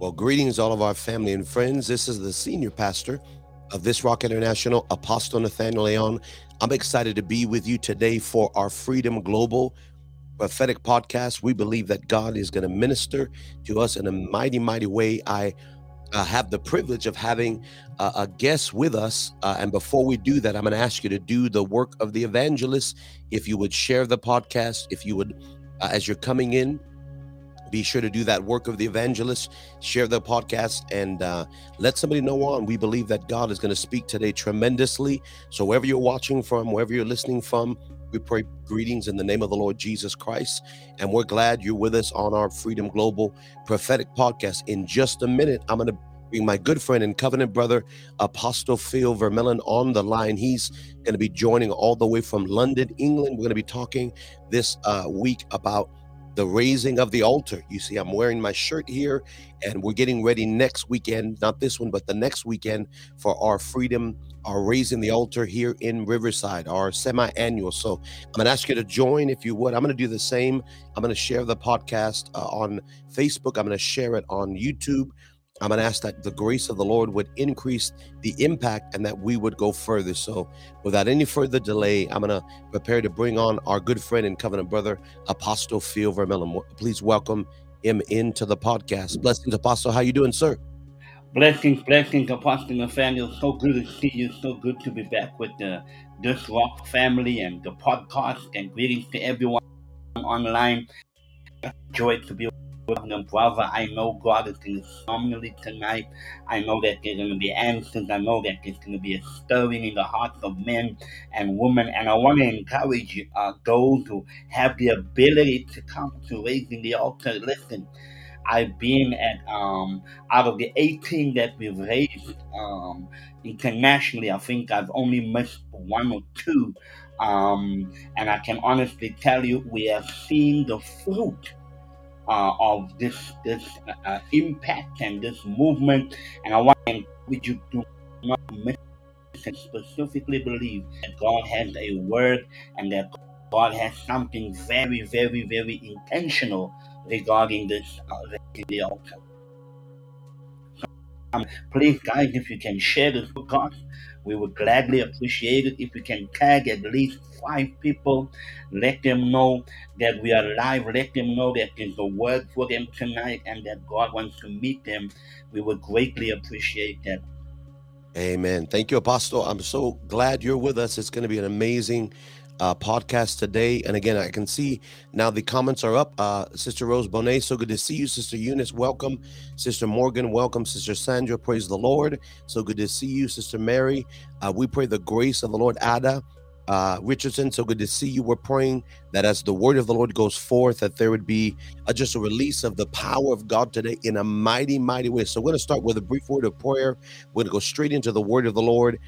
Well, greetings, all of our family and friends. This is the senior pastor of This Rock International, Apostle Nathaniel Leon. I'm excited to be with you today for our Freedom Global prophetic podcast. We believe that God is going to minister to us in a mighty, mighty way. I uh, have the privilege of having uh, a guest with us. Uh, and before we do that, I'm going to ask you to do the work of the evangelist. If you would share the podcast, if you would, uh, as you're coming in, be sure to do that work of the evangelist, share the podcast, and uh, let somebody know on. We believe that God is going to speak today tremendously. So, wherever you're watching from, wherever you're listening from, we pray greetings in the name of the Lord Jesus Christ. And we're glad you're with us on our Freedom Global prophetic podcast. In just a minute, I'm going to bring my good friend and covenant brother, Apostle Phil Vermeulen, on the line. He's going to be joining all the way from London, England. We're going to be talking this uh, week about the raising of the altar. You see, I'm wearing my shirt here, and we're getting ready next weekend, not this one, but the next weekend for our freedom, our raising the altar here in Riverside, our semi annual. So I'm going to ask you to join if you would. I'm going to do the same. I'm going to share the podcast uh, on Facebook, I'm going to share it on YouTube. I'm going to ask that the grace of the Lord would increase the impact and that we would go further. So, without any further delay, I'm going to prepare to bring on our good friend and covenant brother, Apostle Phil Vermeulen. Please welcome him into the podcast. Blessings, Apostle. How you doing, sir? Blessings, blessings, Apostle Nathaniel. So good to see you. So good to be back with the This Rock family and the podcast. And greetings to everyone online. Joy to be brother, I know God is going to tonight. I know that there's going to be answers. I know that there's going to be a stirring in the hearts of men and women. And I want to encourage uh, those who have the ability to come to raising the altar. Listen, I've been at um, out of the 18 that we've raised um, internationally. I think I've only missed one or two, um, and I can honestly tell you we have seen the fruit uh, of this this uh, impact and this movement. And I want to encourage you to not miss and specifically believe that God has a word and that God has something very, very, very intentional regarding this uh, um, please, guys, if you can share this with God, we would gladly appreciate it if you can tag at least five people. Let them know that we are live. Let them know that there's a word for them tonight and that God wants to meet them. We would greatly appreciate that. Amen. Thank you, Apostle. I'm so glad you're with us. It's going to be an amazing uh, podcast today. And again, I can see now the comments are up. Uh, Sister Rose Bonet, so good to see you. Sister Eunice, welcome. Sister Morgan, welcome. Sister Sandra, praise the Lord. So good to see you. Sister Mary, uh, we pray the grace of the Lord. Ada, uh, Richardson, so good to see you. We're praying that as the word of the Lord goes forth, that there would be a, just a release of the power of God today in a mighty, mighty way. So we're going to start with a brief word of prayer. We're going to go straight into the word of the Lord.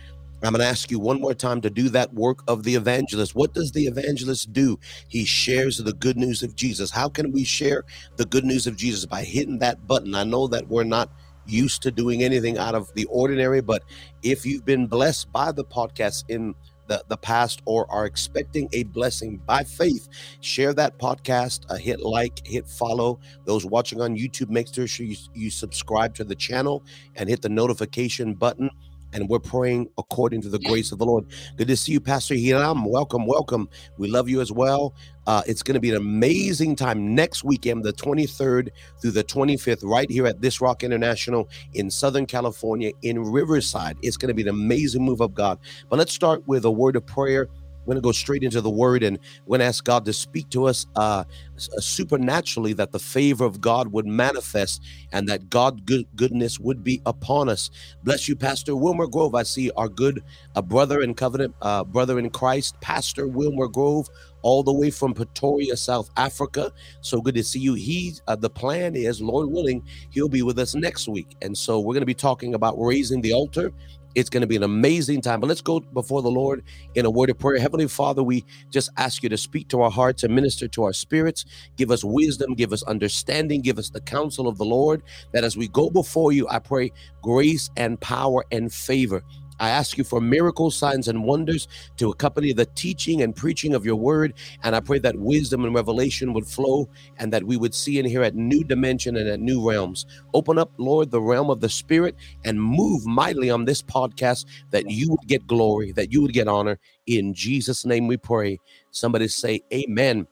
I'm going to ask you one more time to do that work of the evangelist. What does the evangelist do? He shares the good news of Jesus. How can we share the good news of Jesus? By hitting that button. I know that we're not used to doing anything out of the ordinary, but if you've been blessed by the podcast in the, the past or are expecting a blessing by faith, share that podcast, uh, hit like, hit follow. Those watching on YouTube, make sure you, you subscribe to the channel and hit the notification button and we're praying according to the grace of the Lord. Good to see you, Pastor Hiram. Welcome, welcome. We love you as well. Uh, it's going to be an amazing time next weekend, the 23rd through the 25th, right here at This Rock International in Southern California in Riverside. It's going to be an amazing move of God. But let's start with a word of prayer we're going to go straight into the word and we're going to ask God to speak to us uh, uh, supernaturally that the favor of God would manifest and that God good, goodness would be upon us. Bless you, Pastor Wilmer Grove. I see our good uh, brother in covenant, uh, brother in Christ, Pastor Wilmer Grove, all the way from Pretoria, South Africa. So good to see you. He, uh, the plan is, Lord willing, he'll be with us next week. And so we're going to be talking about raising the altar it's going to be an amazing time. But let's go before the Lord in a word of prayer. Heavenly Father, we just ask you to speak to our hearts and minister to our spirits. Give us wisdom, give us understanding, give us the counsel of the Lord. That as we go before you, I pray grace and power and favor I ask you for miracles, signs, and wonders to accompany the teaching and preaching of your word. And I pray that wisdom and revelation would flow and that we would see and hear at new dimension and at new realms. Open up, Lord, the realm of the spirit and move mightily on this podcast that you would get glory, that you would get honor. In Jesus' name we pray. Somebody say, Amen.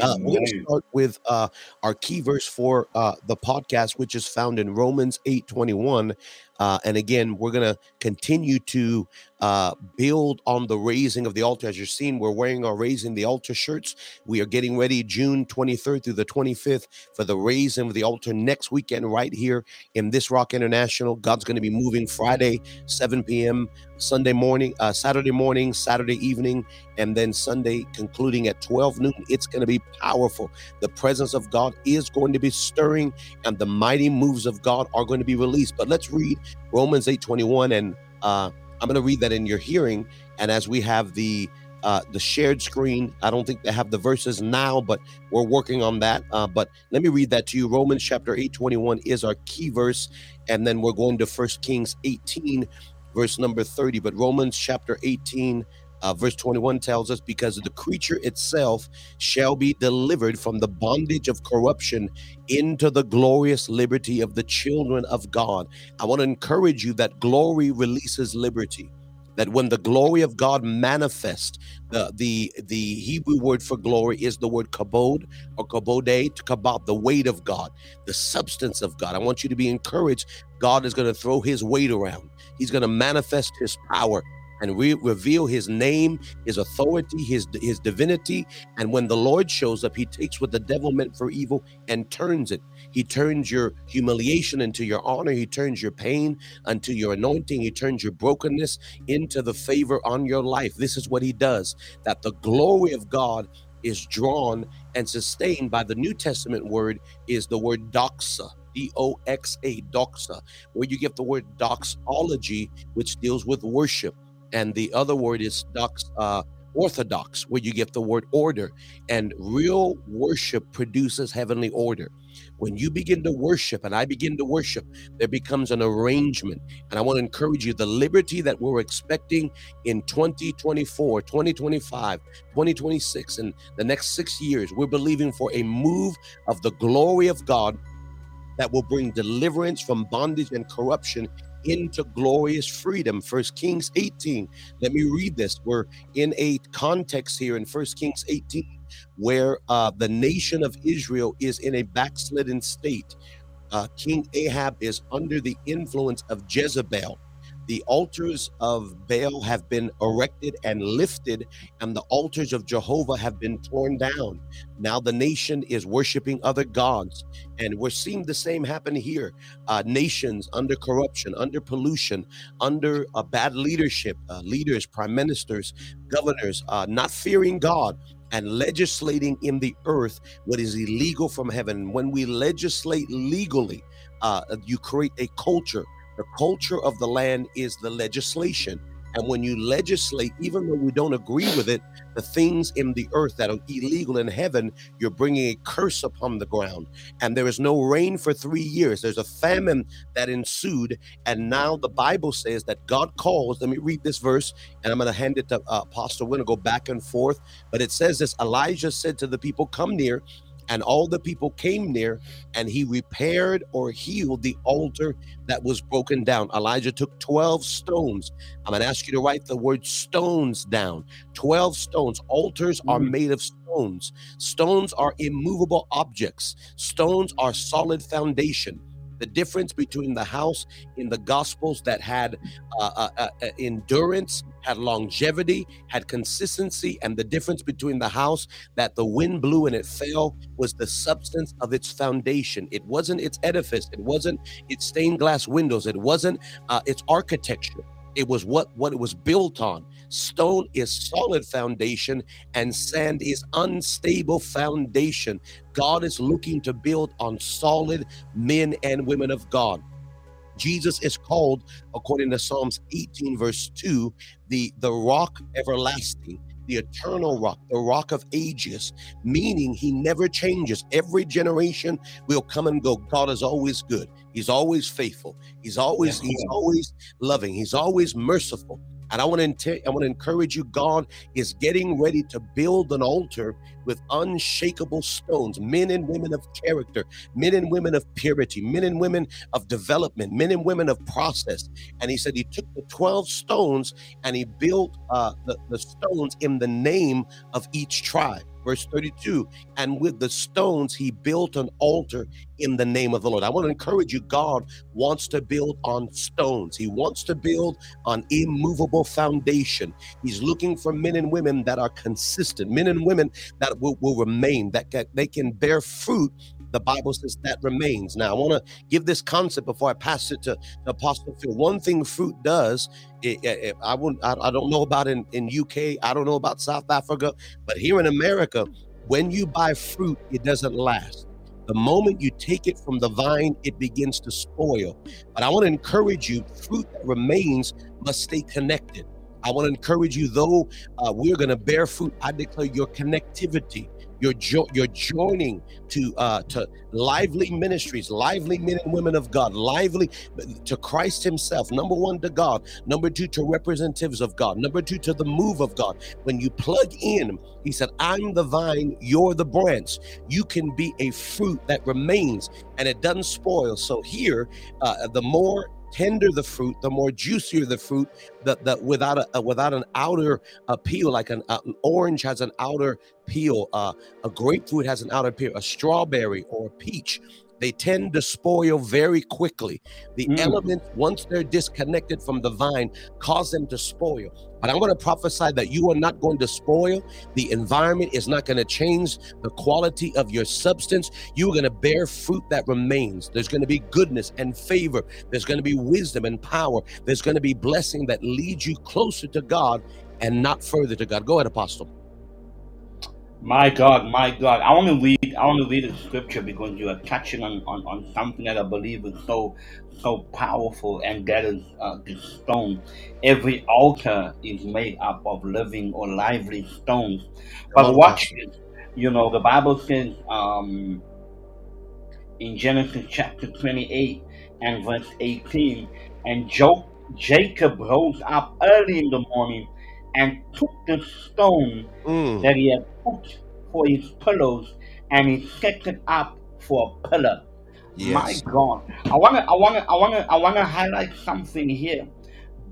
Uh, we're going to start with uh, our key verse for uh, the podcast, which is found in Romans 8 21. Uh, and again, we're going to continue to uh, build on the raising of the altar. As you're seeing, we're wearing our raising the altar shirts. We are getting ready June 23rd through the 25th for the raising of the altar next weekend, right here in this Rock International. God's going to be moving Friday, 7 p.m., Sunday morning, uh, Saturday morning, Saturday evening, and then Sunday concluding at 12 noon. It's going to be powerful. The presence of God is going to be stirring, and the mighty moves of God are going to be released. But let's read Romans 8 21. And uh, I'm going to read that in your hearing. And as we have the uh, the shared screen, I don't think they have the verses now, but we're working on that. Uh, but let me read that to you. Romans chapter 8 21 is our key verse. And then we're going to First Kings 18, verse number 30. But Romans chapter 18, uh, verse 21 tells us, because the creature itself shall be delivered from the bondage of corruption into the glorious liberty of the children of God. I want to encourage you that glory releases liberty that when the glory of God manifests, the the the Hebrew word for glory is the word kabod or kabode, to kabod, the weight of God, the substance of God. I want you to be encouraged. God is going to throw his weight around. He's going to manifest his power and we reveal his name, his authority, his his divinity. And when the Lord shows up, he takes what the devil meant for evil and turns it. He turns your humiliation into your honor. He turns your pain into your anointing. He turns your brokenness into the favor on your life. This is what he does. That the glory of God is drawn and sustained by the New Testament word is the word doxa. D O X A, doxa, where you get the word doxology, which deals with worship and the other word is dox, uh, orthodox, where you get the word order. And real worship produces heavenly order. When you begin to worship and I begin to worship, there becomes an arrangement. And I want to encourage you the liberty that we're expecting in 2024, 2025, 2026, and the next six years, we're believing for a move of the glory of God that will bring deliverance from bondage and corruption into glorious freedom. First Kings 18. Let me read this. We're in a context here in First Kings 18 where uh, the nation of Israel is in a backslidden state. Uh, King Ahab is under the influence of Jezebel the altars of Baal have been erected and lifted, and the altars of Jehovah have been torn down. Now the nation is worshiping other gods, and we're seeing the same happen here. Uh, nations under corruption, under pollution, under uh, bad leadership, uh, leaders, prime ministers, governors, uh, not fearing God, and legislating in the earth what is illegal from heaven. When we legislate legally, uh, you create a culture the culture of the land is the legislation. And when you legislate, even though you don't agree with it, the things in the earth that are illegal in heaven, you're bringing a curse upon the ground. And there is no rain for three years. There's a famine that ensued. And now the Bible says that God calls. Let me read this verse, and I'm going to hand it to uh, Apostle. We're going to go back and forth. But it says this Elijah said to the people, Come near. And all the people came near, and he repaired or healed the altar that was broken down. Elijah took 12 stones. I'm going to ask you to write the word stones down. 12 stones. Altars are mm. made of stones. Stones are immovable objects, stones are solid foundation the difference between the house in the gospels that had uh, uh, uh, uh, endurance had longevity had consistency and the difference between the house that the wind blew and it fell was the substance of its foundation. It wasn't its edifice. It wasn't its stained glass windows. It wasn't uh, its architecture it was what what it was built on. Stone is solid foundation and sand is unstable foundation. God is looking to build on solid men and women of god. Jesus is called according to psalms 18 verse 2 the the rock everlasting the eternal rock, the rock of ages, meaning he never changes. Every generation will come and go. God is always good. He's always faithful. He's always, he's always loving. He's always merciful. And I want to I want to encourage you. God is getting ready to build an altar with unshakable stones, men and women of character, men and women of purity, men and women of development, men and women of process. And he said he took the 12 stones and he built uh, the, the stones in the name of each tribe. Verse 32 and with the stones he built an altar in the name of the lord. I want to encourage you god wants to build on stones. He wants to build on immovable foundation. He's looking for men and women that are consistent men and women that will, will remain that they can bear fruit the Bible says that remains. Now, I want to give this concept before I pass it to, to Apostle Phil. One thing fruit does, it, it, I wouldn't, I, I don't know about in, in UK, I don't know about South Africa, but here in America, when you buy fruit, it doesn't last. The moment you take it from the vine, it begins to spoil. But I want to encourage you fruit that remains must stay connected. I want to encourage you, though uh, we're going to bear fruit, I declare your connectivity you're jo- you're joining to uh, to lively ministries, lively men and women of God, lively to Christ Himself. Number one to God. Number two to representatives of God. Number two to the move of God. When you plug in, He said, "I'm the vine, you're the branch." You can be a fruit that remains and it doesn't spoil. So here, uh, the more tender the fruit, the more juicier the fruit. That that without a, without an outer peel, like an, uh, an, orange has an outer peel, uh, a grapefruit has an outer peel, a strawberry or a peach they tend to spoil very quickly. The mm. elements, once they're disconnected from the vine, cause them to spoil. But I'm going to prophesy that you are not going to spoil. The environment is not going to change the quality of your substance. You're going to bear fruit that remains. There's going to be goodness and favor. There's going to be wisdom and power. There's going to be blessing that leads you closer to God and not further to God. Go ahead, Apostle. My God, my God. I want to read I want to read the scripture because you are touching on, on, on something that I believe is so so powerful and that is uh, the stone. Every altar is made up of living or lively stones. But watch this. You know, the Bible says um, in Genesis chapter 28 and verse 18, and jo- Jacob rose up early in the morning and took the stone mm. that he had put for his pillows and he set it up for a pillar. Yes. My God. I wanna I wanna I wanna I wanna highlight something here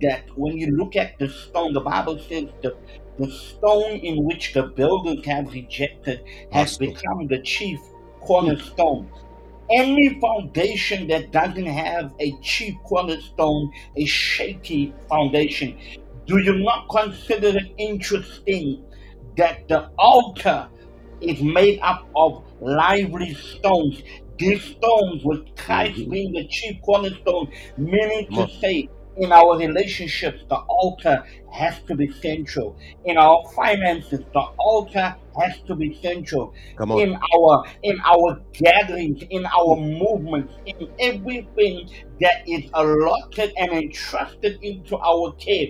that when you look at the stone, the Bible says the the stone in which the builders have rejected has awesome. become the chief cornerstone. Any foundation that doesn't have a chief cornerstone, a shaky foundation, do you not consider it interesting that the altar is made up of lively stones? These stones, with Christ mm-hmm. being the chief cornerstone, meaning to say in our relationships, the altar has to be central. In our finances, the altar has to be central. Come on. In our in our gatherings, in our movements, in everything that is allotted and entrusted into our care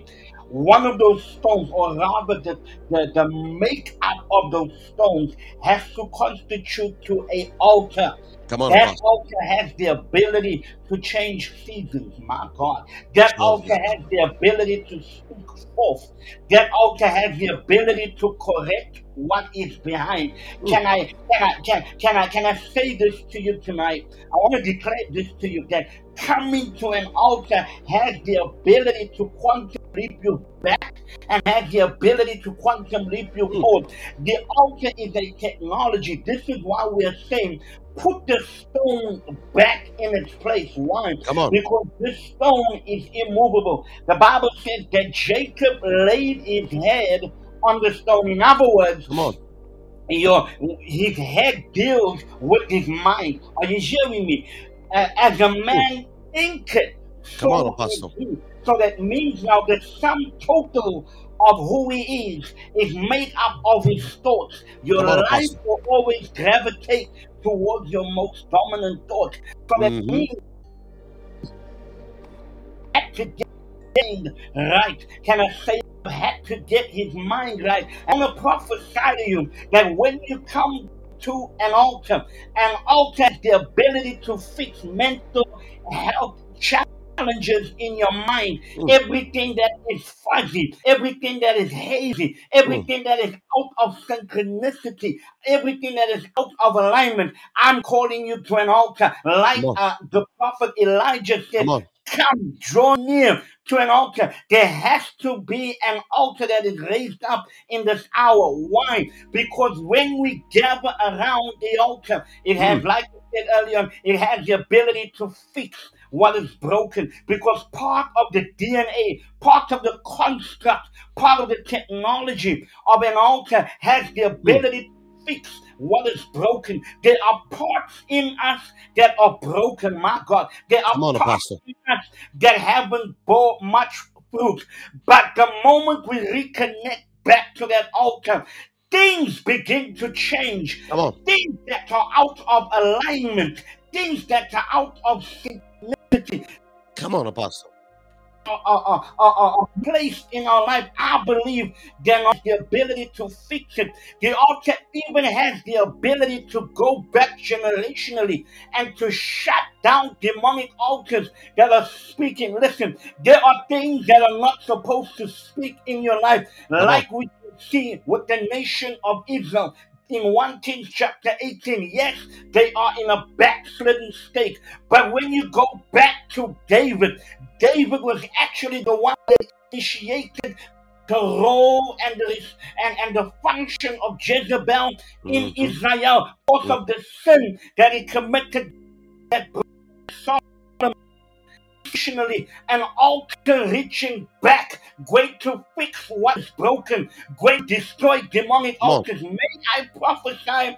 one of those stones, or rather the, the, the makeup of those stones, has to constitute to a altar. Come on, that Apostle. altar has the ability to change seasons, my God. That oh, altar yeah. has the ability to speak forth. That altar has the ability to correct what is behind. Hmm. Can I can I can, can I can I say this to you tonight? I want to declare this to you that coming to an altar has the ability to quantum leap you back and has the ability to quantum leap you hmm. forward. The altar is a technology. This is why we are saying put the stone back in its place. Why? Come on. Because this stone is immovable. The Bible says that Jacob laid his head on the stone. In other words, come on. Your his head deals with his mind. Are you hearing me? Uh, as a man thinketh, so come on, Apostle. So that means now the sum total of who he is is made up of his thoughts. Your on, life will always gravitate towards your most dominant thought. That mm-hmm. means to get right. Can I say had to get his mind right. I want to prophesy to you that when you come to an altar, an altar has the ability to fix mental health challenges in your mind. Mm. Everything that is fuzzy, everything that is hazy, everything that is out of synchronicity, everything that is out of alignment. I'm calling you to an altar, like uh, the prophet Elijah said. Come. Come, draw near to an altar. There has to be an altar that is raised up in this hour. Why? Because when we gather around the altar, it has, like I said earlier, it has the ability to fix what is broken. Because part of the DNA, part of the construct, part of the technology of an altar has the ability to fix what is broken. There are parts in us that are broken, my God. There are Come on, parts Apostle. in us that haven't bore much fruit. But the moment we reconnect back to that altar, things begin to change. Come on. Things that are out of alignment, things that are out of Come on, Apostle. are, are, are, are, are placed in our life, I believe there is the ability to fix it. The altar even has the ability to go back generationally and to shut down demonic altars that are speaking. Listen, there are things that are not supposed to speak in your life, on. like we see with the nation of Israel. In 1 Kings chapter 18, yes, they are in a backslidden state. But when you go back to David, David was actually the one that initiated the role and the, and, and the function of Jezebel in Mhm. Israel because of the sin that he committed that intentionally an altar reaching back, going to fix what is broken, to destroy demonic on. altars. May I prophesy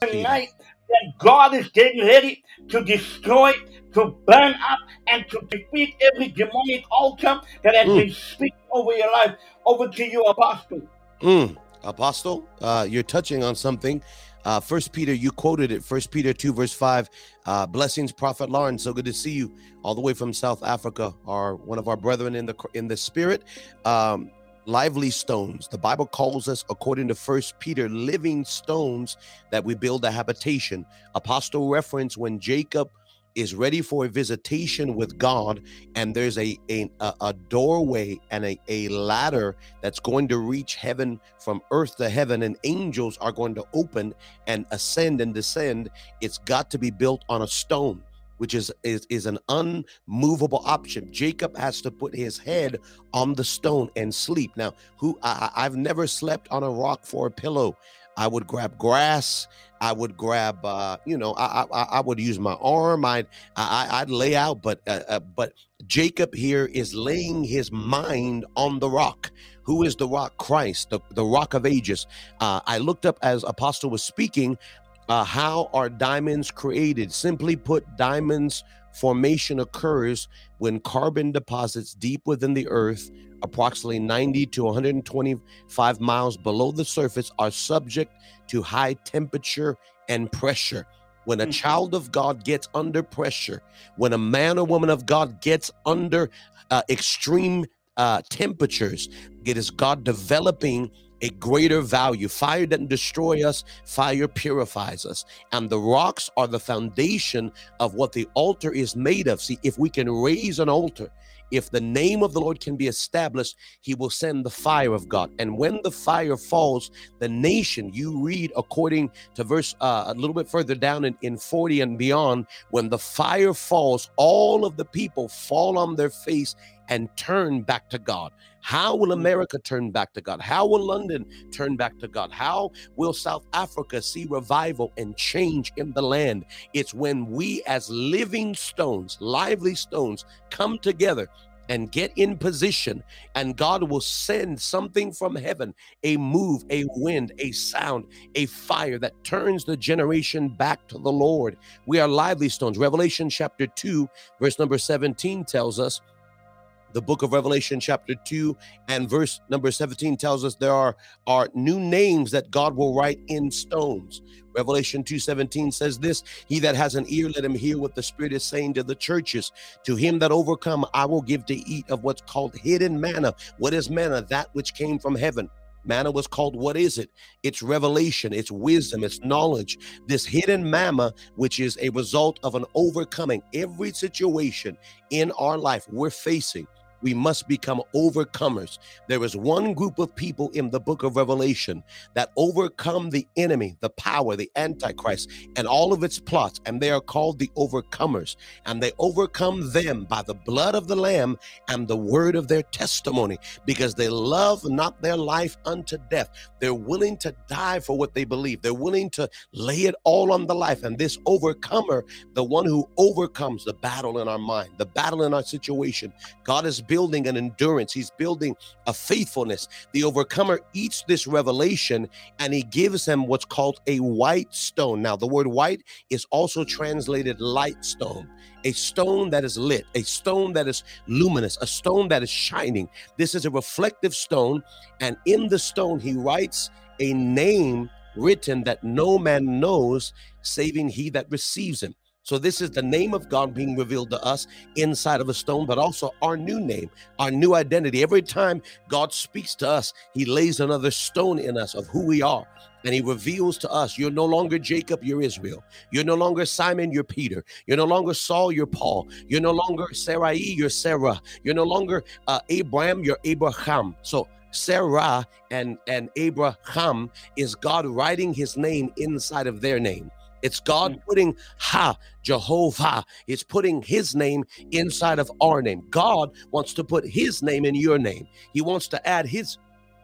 tonight that God is getting ready to destroy, to burn up, and to defeat every demonic altar that has Mm. been speaking over your life. Over to you, Apostle. Mm. Apostle, uh, you're touching on something. Uh, First Peter, you quoted it. First Peter two verse five. Uh, blessings, Prophet Lawrence. So good to see you, all the way from South Africa. Are one of our brethren in the in the spirit. Um, lively stones. The Bible calls us, according to First Peter, living stones that we build a habitation. Apostle reference when Jacob is ready for a visitation with God, and there's a a, a doorway and a, a ladder that's going to reach heaven from earth to heaven, and angels are going to open and ascend and descend. It's got to be built on a stone, which is is, is an unmovable option. Jacob has to put his head on the stone and sleep. Now, who I- I've never slept on a rock for a pillow. I would grab grass. I would grab, uh, you know, I, I I would use my arm. I'd I, I- I'd lay out, but uh, uh, but Jacob here is laying his mind on the rock. Who is the rock? Christ, the, the rock of ages. Uh, I looked up as Apostle was speaking, uh, how are diamonds created? Simply put, diamonds formation occurs when carbon deposits deep within the earth, approximately 90 to 125 miles below the surface, are subject to high temperature and pressure. When a Mhm. child of God gets under pressure, when a man or woman of God gets under uh, extreme uh, temperatures, it is God developing a greater value. Fire doesn't destroy us, fire purifies us. And the rocks are the foundation of what the altar is made of. See, if we can raise an altar, if the name of the Lord can be established, he will send the fire of God. And when the fire falls, the nation, you read according to verse uh, a little bit further down in, in 40 and beyond, when the fire falls, all of the people fall on their face and turn back to God. How will mm. America turn back to God? How will London turn back to God? How will South Africa see revival and change in the land? It's when we, as living stones, lively stones, come together and get in position, and God will send something from heaven a move, a wind, a sound, a fire that turns the generation back to the Lord. We are lively stones. Revelation chapter 2, verse number 17 tells us the book of Revelation, chapter 2, and verse number 17 tells us there are, are new names that God will write in stones. Revelation 2:17 says this, he that has an ear let him hear what the spirit is saying to the churches. To him that overcome I will give to eat of what's called hidden manna. What is manna? That which came from heaven. Manna was called what is it? It's revelation, it's wisdom, it's knowledge. This hidden manna, which is a result of an overcoming every situation in our life we're facing we must become overcomers. There is one group of people in the book of Revelation that overcome the enemy, the power, the Antichrist, and all of its plots, and they are called the overcomers. And they overcome them by the blood of the Lamb and the word of their testimony, because they love not their life unto death. They're willing to die for what they believe, they're willing to lay it all on the life. And this overcomer, the one who overcomes the battle in our mind, the battle in our situation, God is building an endurance, he's building a faithfulness. The overcomer eats this revelation and he gives them what's called a white stone. Now, the word white is also translated light stone, a stone that is lit, a stone that is luminous, a stone that is shining. This is a reflective stone, and in the stone, he writes a name written that no man knows, saving he that receives him. So, this is the name of God being revealed to us inside of a stone, but also our new name, our new identity. Every time God speaks to us, He lays another stone in us of who we are. And he reveals to us, you're no longer Jacob, you're Israel. You're no longer Simon, you're Peter. You're no longer Saul, you're Paul. You're no longer Sarai, you're Sarah. You're no longer uh, Abram, you're Abraham. So Sarah and, and Abraham is God writing his name inside of their name. It's God putting Ha, Jehovah. It's putting his name inside of our name. God wants to put his name in your name. He wants to add his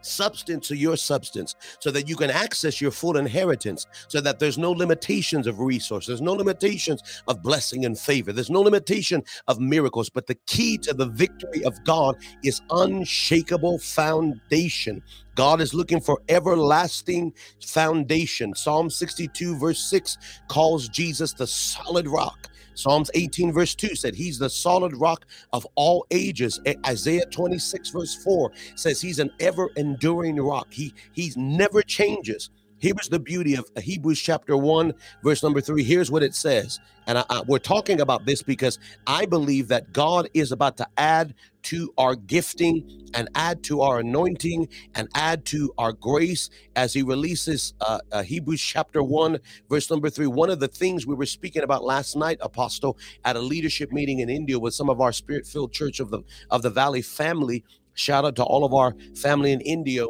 substance to your substance so that you can access your full inheritance so that there's no limitations of resources there's no limitations of blessing and favor there's no limitation of miracles but the key to the victory of god is unshakable foundation God is looking for everlasting foundation. Psalm 62, verse 6 calls Jesus the solid rock. Psalms 18, verse 2 said, He's the solid rock of all ages. Isaiah 26, verse 4 says, He's an ever enduring rock. He, he never changes. Here's the beauty of Hebrews chapter 1, verse number 3. Here's what it says. And I, I, we're talking about this because I believe that God is about to add to our gifting and add to our anointing and add to our grace as He releases uh, uh, Hebrews chapter 1, verse number 3. One of the things we were speaking about last night, Apostle, at a leadership meeting in India with some of our spirit filled church of the, of the Valley family. Shout out to all of our family in India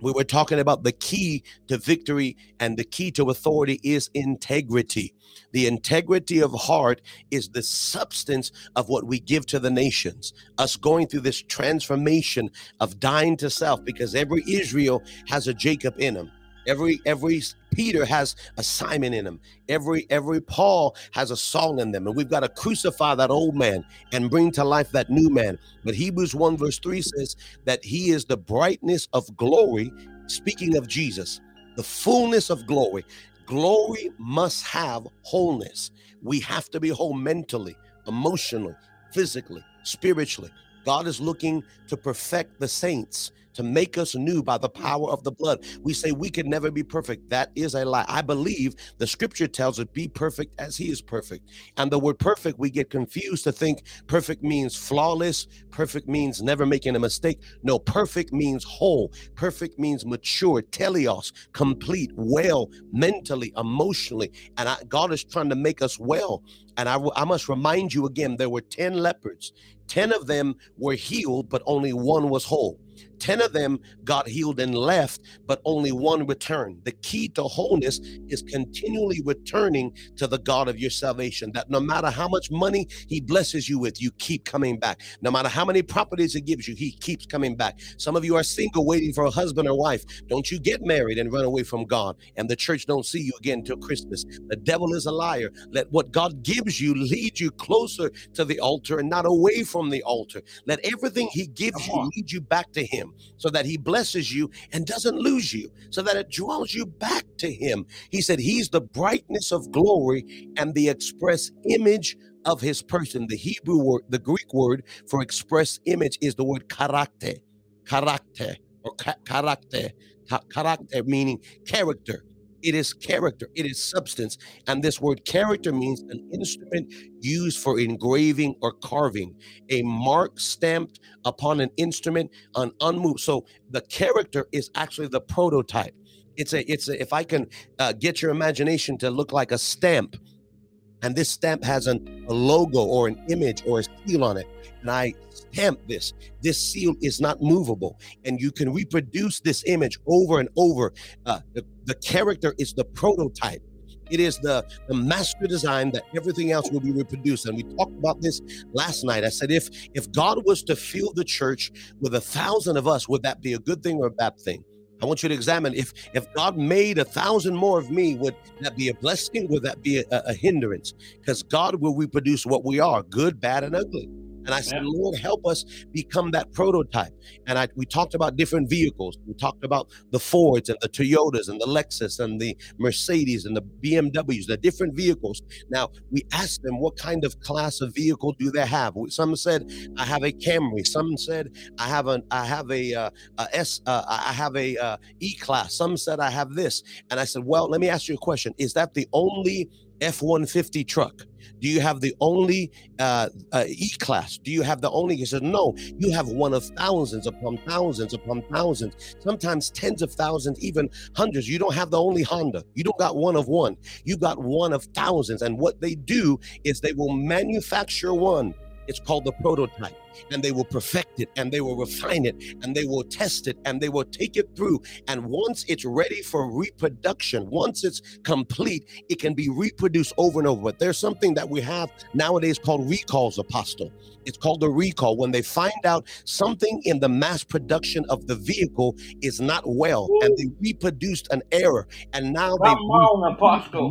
we were talking about the key to victory and the key to authority is integrity. The integrity of heart is the substance of what we give to the nations. Us going through this transformation of dying to self because every Israel has a Jacob in him. Every every Peter has a Simon in him. Every every Paul has a Saul in them. And we've got to crucify that old man and bring to life that new man. But Hebrews 1 verse 3 says that he is the brightness of glory, speaking of Jesus, the fullness of glory. Glory must have wholeness. We have to be whole mentally, emotionally, physically, spiritually. God is looking to perfect the saints to make us new by the power of the blood. We say we can never be perfect. That is a lie. I believe the scripture tells us be perfect as he is perfect. And the word perfect, we get confused to think perfect means flawless, perfect means never making a mistake. No, perfect means whole, perfect means mature, teleos, complete, well, mentally, emotionally. And I, God is trying to make us well. And I, I must remind you again there were 10 leopards, 10 of them were healed, but only one was whole. 10 of them got healed and left, but only one returned. The key to wholeness is continually returning to the God of your salvation. That no matter how much money He blesses you with, you keep coming back. No matter how many properties He gives you, He keeps coming back. Some of you are single, waiting for a husband or wife. Don't you get married and run away from God, and the church don't see you again till Christmas. The devil is a liar. Let what God gives you lead you closer to the altar and not away from the altar. Let everything He gives you lead you back to Him so that he blesses you and doesn't lose you, so that it draws you back to him. He said, He's the brightness of glory and the express image of his person. The Hebrew word, the Greek word for express image is the word character, character, or character meaning character. It is character, it is substance. And this word character means an instrument used for engraving or carving, a mark stamped upon an instrument, an unmoved. So the character is actually the prototype. It's a, it's a, if I can uh, get your imagination to look like a stamp, and this stamp has an, a logo or an image or a seal on it and I stamp this. This seal is not movable, and you can reproduce this image over and over. Uh, the, character is the prototype. It is the, the master design that everything else will be reproduced. And we talked about this last night. I said, if if God was to fill the church with a thousand of us, would that be a good thing or a bad thing? I want you to examine if if God made a thousand more of me, would that be a blessing? Would that be a, a hindrance? Because God will reproduce what we are, good, bad, and ugly. And I said. Lord, help us become that prototype. And I we talked about different vehicles. We talked about the Fords and the Toyotas and the Lexus and the Mercedes and the BMWs, the different vehicles. Now we asked them what kind of class of vehicle do they have. Some said I have a Camry. Some said I have an I have a, uh, a S. Uh, I have a uh, E class. Some said I have this. And I said, well, let me ask you a question. Is that the only F 150 truck? Do you have the only uh, uh, E class? Do you have the only? He said, No, you have one of thousands upon thousands upon thousands, sometimes tens of thousands, even hundreds. You don't have the only Honda. You don't got one of one. You got one of thousands. And what they do is they will manufacture one. It's called the prototype and they will perfect it and they will refine it and they will test it and they will take it through. And once it's ready for reproduction, once it's complete, it can be reproduced over and over. But there's something that we have nowadays called recalls, Apostle. It's called a recall when they find out something in the mass production of the vehicle is not well and they reproduced an error. And now they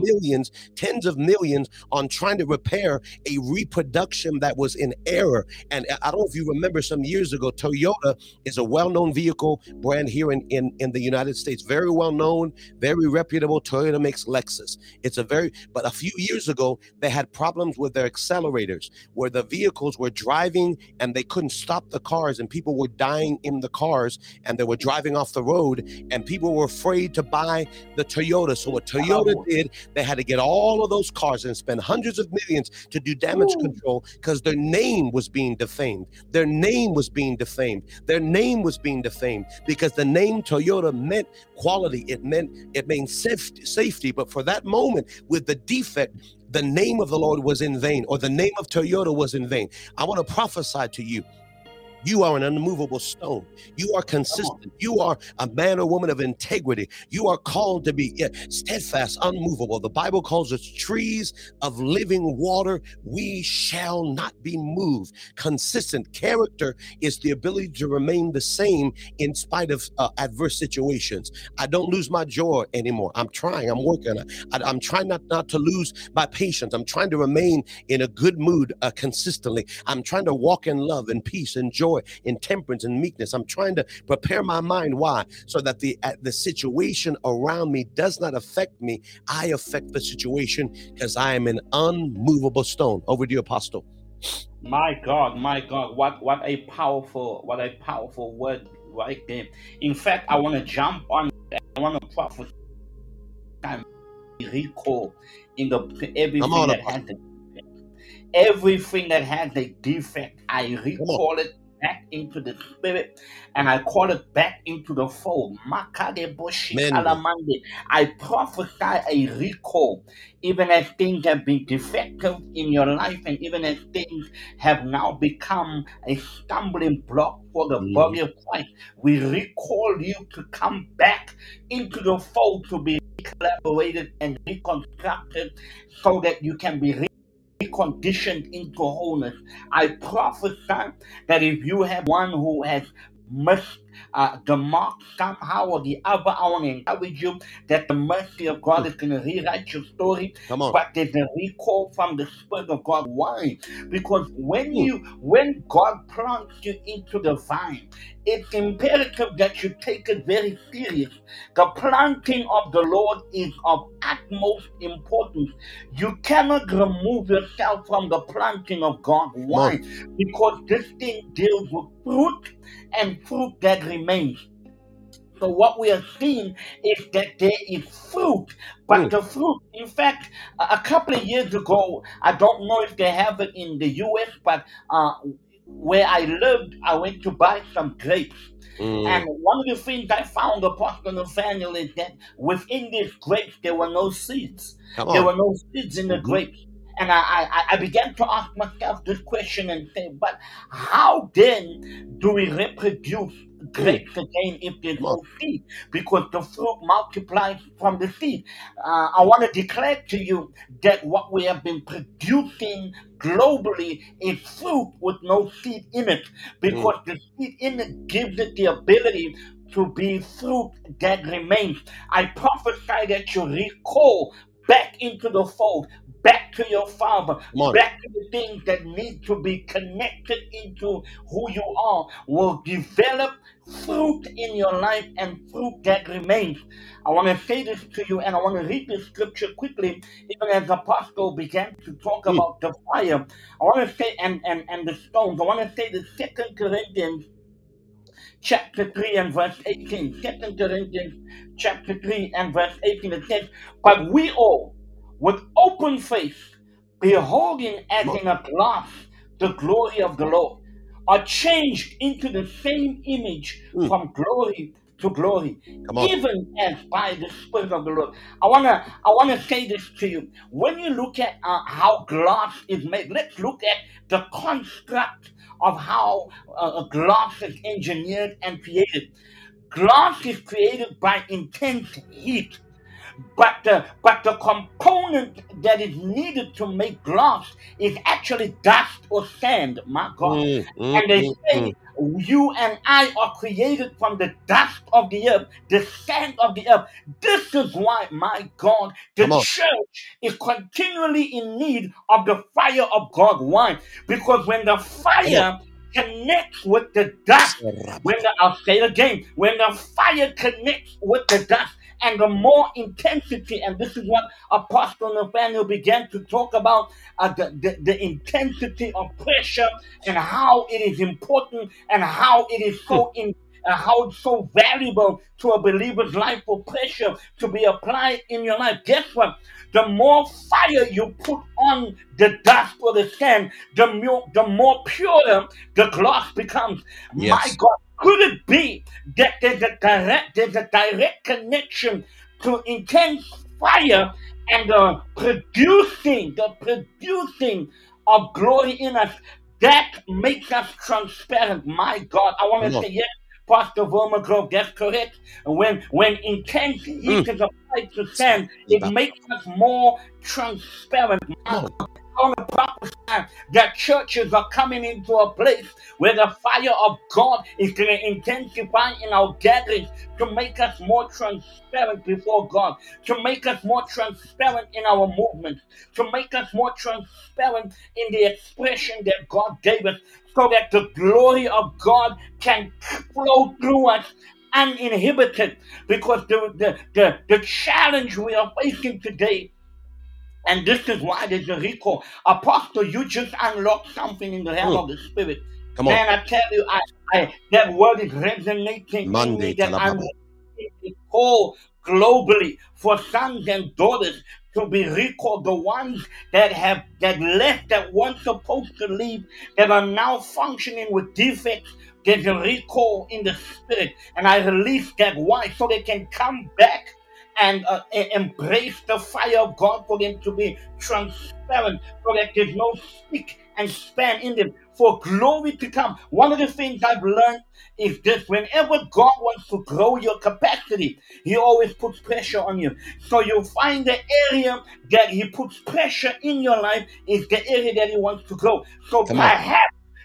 millions, tens of millions on trying to repair a reproduction that was in error. And I don't know if you remember some years ago, Toyota is a well-known vehicle brand here in, in, in the United States. Very well known, very reputable. Toyota makes Lexus. It's a very, but a few years ago, they had problems with their accelerators where the vehicles were driving and they couldn't stop the cars and people were dying in the cars and they were driving off the road and people were afraid to buy the Toyota. So what Toyota did, they had to get all of those cars and spend hundreds of millions to do damage Ooh. control because their name was being defamed. Their name was being defamed. Their name was being defamed because the name Toyota meant quality. It meant it meant safety. But for that moment, with the defect, the name of the Lord was in vain, or the name of Toyota was in vain. I want to prophesy to you you are an unmovable stone. You are consistent. You are a man or woman of integrity. You are called to be steadfast, unmovable. The Bible calls us trees of living water. We shall not be moved. Consistent character is the ability to remain the same in spite of uh, adverse situations. I don't lose my joy anymore. I'm trying. I'm working. I, am trying not, not to lose my patience. I'm trying to remain in a good mood uh, consistently. I'm trying to walk in love and peace and joy joy, in temperance and meekness. I'm trying to prepare my mind. Why? So that the the situation around me does not affect me. I affect the situation because I am an unmovable stone. Over to you, Apostle. My God, my God, what what a powerful, what a powerful word right there. In fact, I want to jump on. That. I want to prophesy recall in the everything that has a, everything that has a defect. I recall it back into the spirit and I call it back into the fold. I prophesy a recall, even as things have been defective in your life, and even as things have now become a stumbling block for the mm. body of Christ. We recall you to come back into the fold to be collaborated and reconstructed so that you can be conditioned into wholeness. I prophesy that if you have one who has missed uh, the mark somehow or the other. I want to encourage you that the mercy of God is going to rewrite your story. Come on. But there's a recall from the Spirit of God. Why? Because when Mm. you when God plants you into the vine, it's imperative that you take it very serious. The planting of the Lord is of utmost importance. You cannot remove yourself from the planting of God. Come on. Why? Because this thing deals with fruit and fruit that remains. So what we are seeing is that there is fruit, but Mm. the fruit, in fact, a a couple of years ago, I don't know if they have it in the U.S., but uh, where I lived, I went to buy some grapes. Mm. And one of the things I found, Apostle Nathaniel, is that within these grapes there were no seeds. Come There on. were no seeds in the Mhm. grapes. And I, I, I began to ask myself this question and say, but how then do we reproduce Mm. grapes again if there's no seed? Because the fruit multiplies from the seed. Uh, I want to declare to you that what we have been producing globally is fruit with no seed in it. Mm. Because the seed in it gives it the ability to be fruit that remains. I prophesy that you recall back into the fold, back to your father, Come on. back to the things that need to be connected into who you are, will develop fruit in your life and fruit that remains. I want to say this to you and I want to read this scripture quickly, even as the Apostle began to talk Mm. about the fire. I want to say, and, and, and the stones, I want to say the second Corinthians chapter 3 and verse 18. Second Corinthians chapter 3 and verse 18. It says, But we all, with open face, beholding as in a glass the glory of the Lord, are changed into the same image Mm. from glory to glory, even as by the Spirit of the Lord. I wanna, I wanna say this to you. When you look at uh, how glass is made, let's look at the construct of how uh, a glass is engineered and created. Glass is created by intense heat, but the but the component that is needed to make glass is actually dust or sand. My God. Mm, mm, And they mm, say mm. you and I are created from the dust of the earth, the sand of the earth. This is why, my God, the church is continually in need of the fire of God. Why? Because when the fire connects with the dust, when the, I'll say it again, when the fire connects with the dust, and the more intensity, and this is what Apostle Nathaniel began to talk about uh, the, the, the intensity of pressure and how it is important and how it is so in uh, how it's so valuable to a believer's life for pressure to be applied in your life. Guess what? The more fire you put on the dust or the sand, the more the more pure the glass becomes. My Yes. God, could it be that there's a direct there's a direct connection to intense fire and the producing, the producing of glory in us that makes us transparent. My God, I want to say yes, Pastor Wilmer Grove, that's correct. When when intense heat Mm. is applied to sand, it makes us more transparent. Come My on. Want to prophesy that churches are coming into a place where the fire of God is going to intensify in our gatherings to make us more transparent before God, to make us more transparent in our movements, to make us more transparent in the expression that God gave us, so that the glory of God can flow through us uninhibited. Because the, the, the, the challenge we are facing today and this is why there's a recall. Apostle, you just unlocked something in the realm Mm. of the spirit. Come on. Man, I tell you, I, I that word is resonating in me Monday, that I'm Talababa. a call globally for sons and daughters to be recalled, the ones that have that left that weren't supposed to leave, that are now functioning with defects. There's a recall in the spirit, and I release that why so they can come back and uh, embrace the fire of God for them to be transparent, so that there's no stick and span in them for glory to come. One of the things I've learned is this whenever God wants to grow your capacity, He always puts pressure on you. So you find the area that He puts pressure in your life is the area that He wants to grow. So Come on.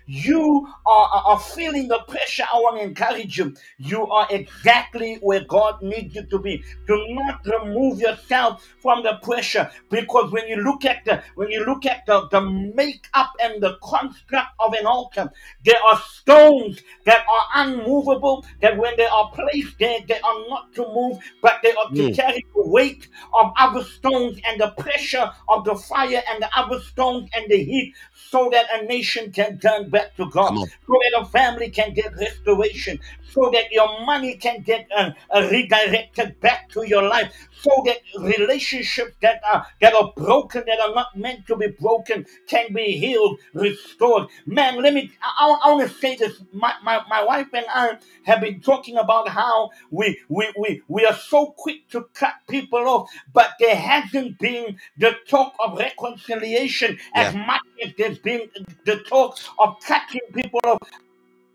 You are, are feeling the pressure, I want to encourage you. You are exactly where God needs you to be. Do not remove yourself from the pressure because when you look at the when you look at the, the makeup and the construct of an altar, there are stones that are unmovable, that when they are placed there, they are not to move, but they are to Mm. carry the weight of other stones and the pressure of the fire and the other stones and the heat so that a nation can turn back to God, so that a family can get restoration, so that your money can get uh, uh, redirected back to your life, so that relationships that are that are broken, that are not meant to be broken, can be healed, restored. Man, let me. I, I want to say this. My, my my wife and I have been talking about how we we we we are so quick to cut people off, but there hasn't been the talk of reconciliation as much as there's been the talk of cutting people off.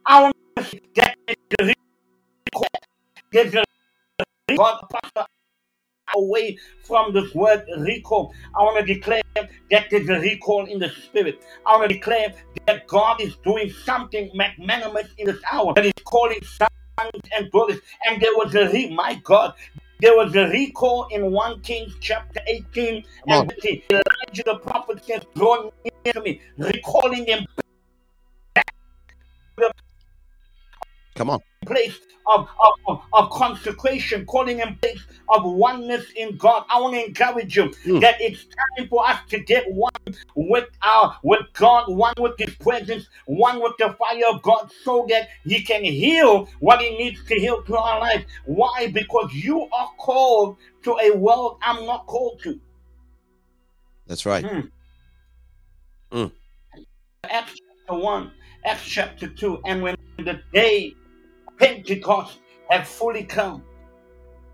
I want to say that a recall. God, away from this word recall. I want to declare that there's a recall in the spirit. I want to declare that God is doing something magnanimous in this hour. That He's calling sons and daughters. And there was a re- my God. There was a recall in 1 Kings chapter 18 and 15. Elijah the prophet says, Draw near to me, recalling him Come on. place of, of, of, consecration, calling in place of oneness in God. I want to encourage you Mm. that it's time for us to get one with our with God, one with His presence, one with the fire of God, so that He can heal what He needs to heal to our life. Why? Because you are called to a world I'm not called to. That's right. Mm. Mm. Acts chapter 1, Acts chapter 2, and when the day Pentecost had fully come,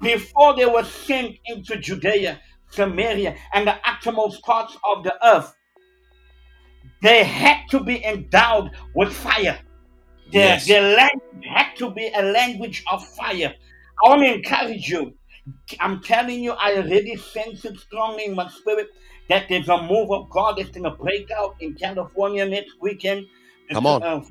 before they were sent into Judea, Samaria, and the uttermost parts of the earth, they had to be endowed with fire. Their, Yes. their language had to be a language of fire. I want to encourage you. I'm telling you, I already sense it strongly in my spirit that there's a move of God that's going to break out in California next weekend. Come on. Uh,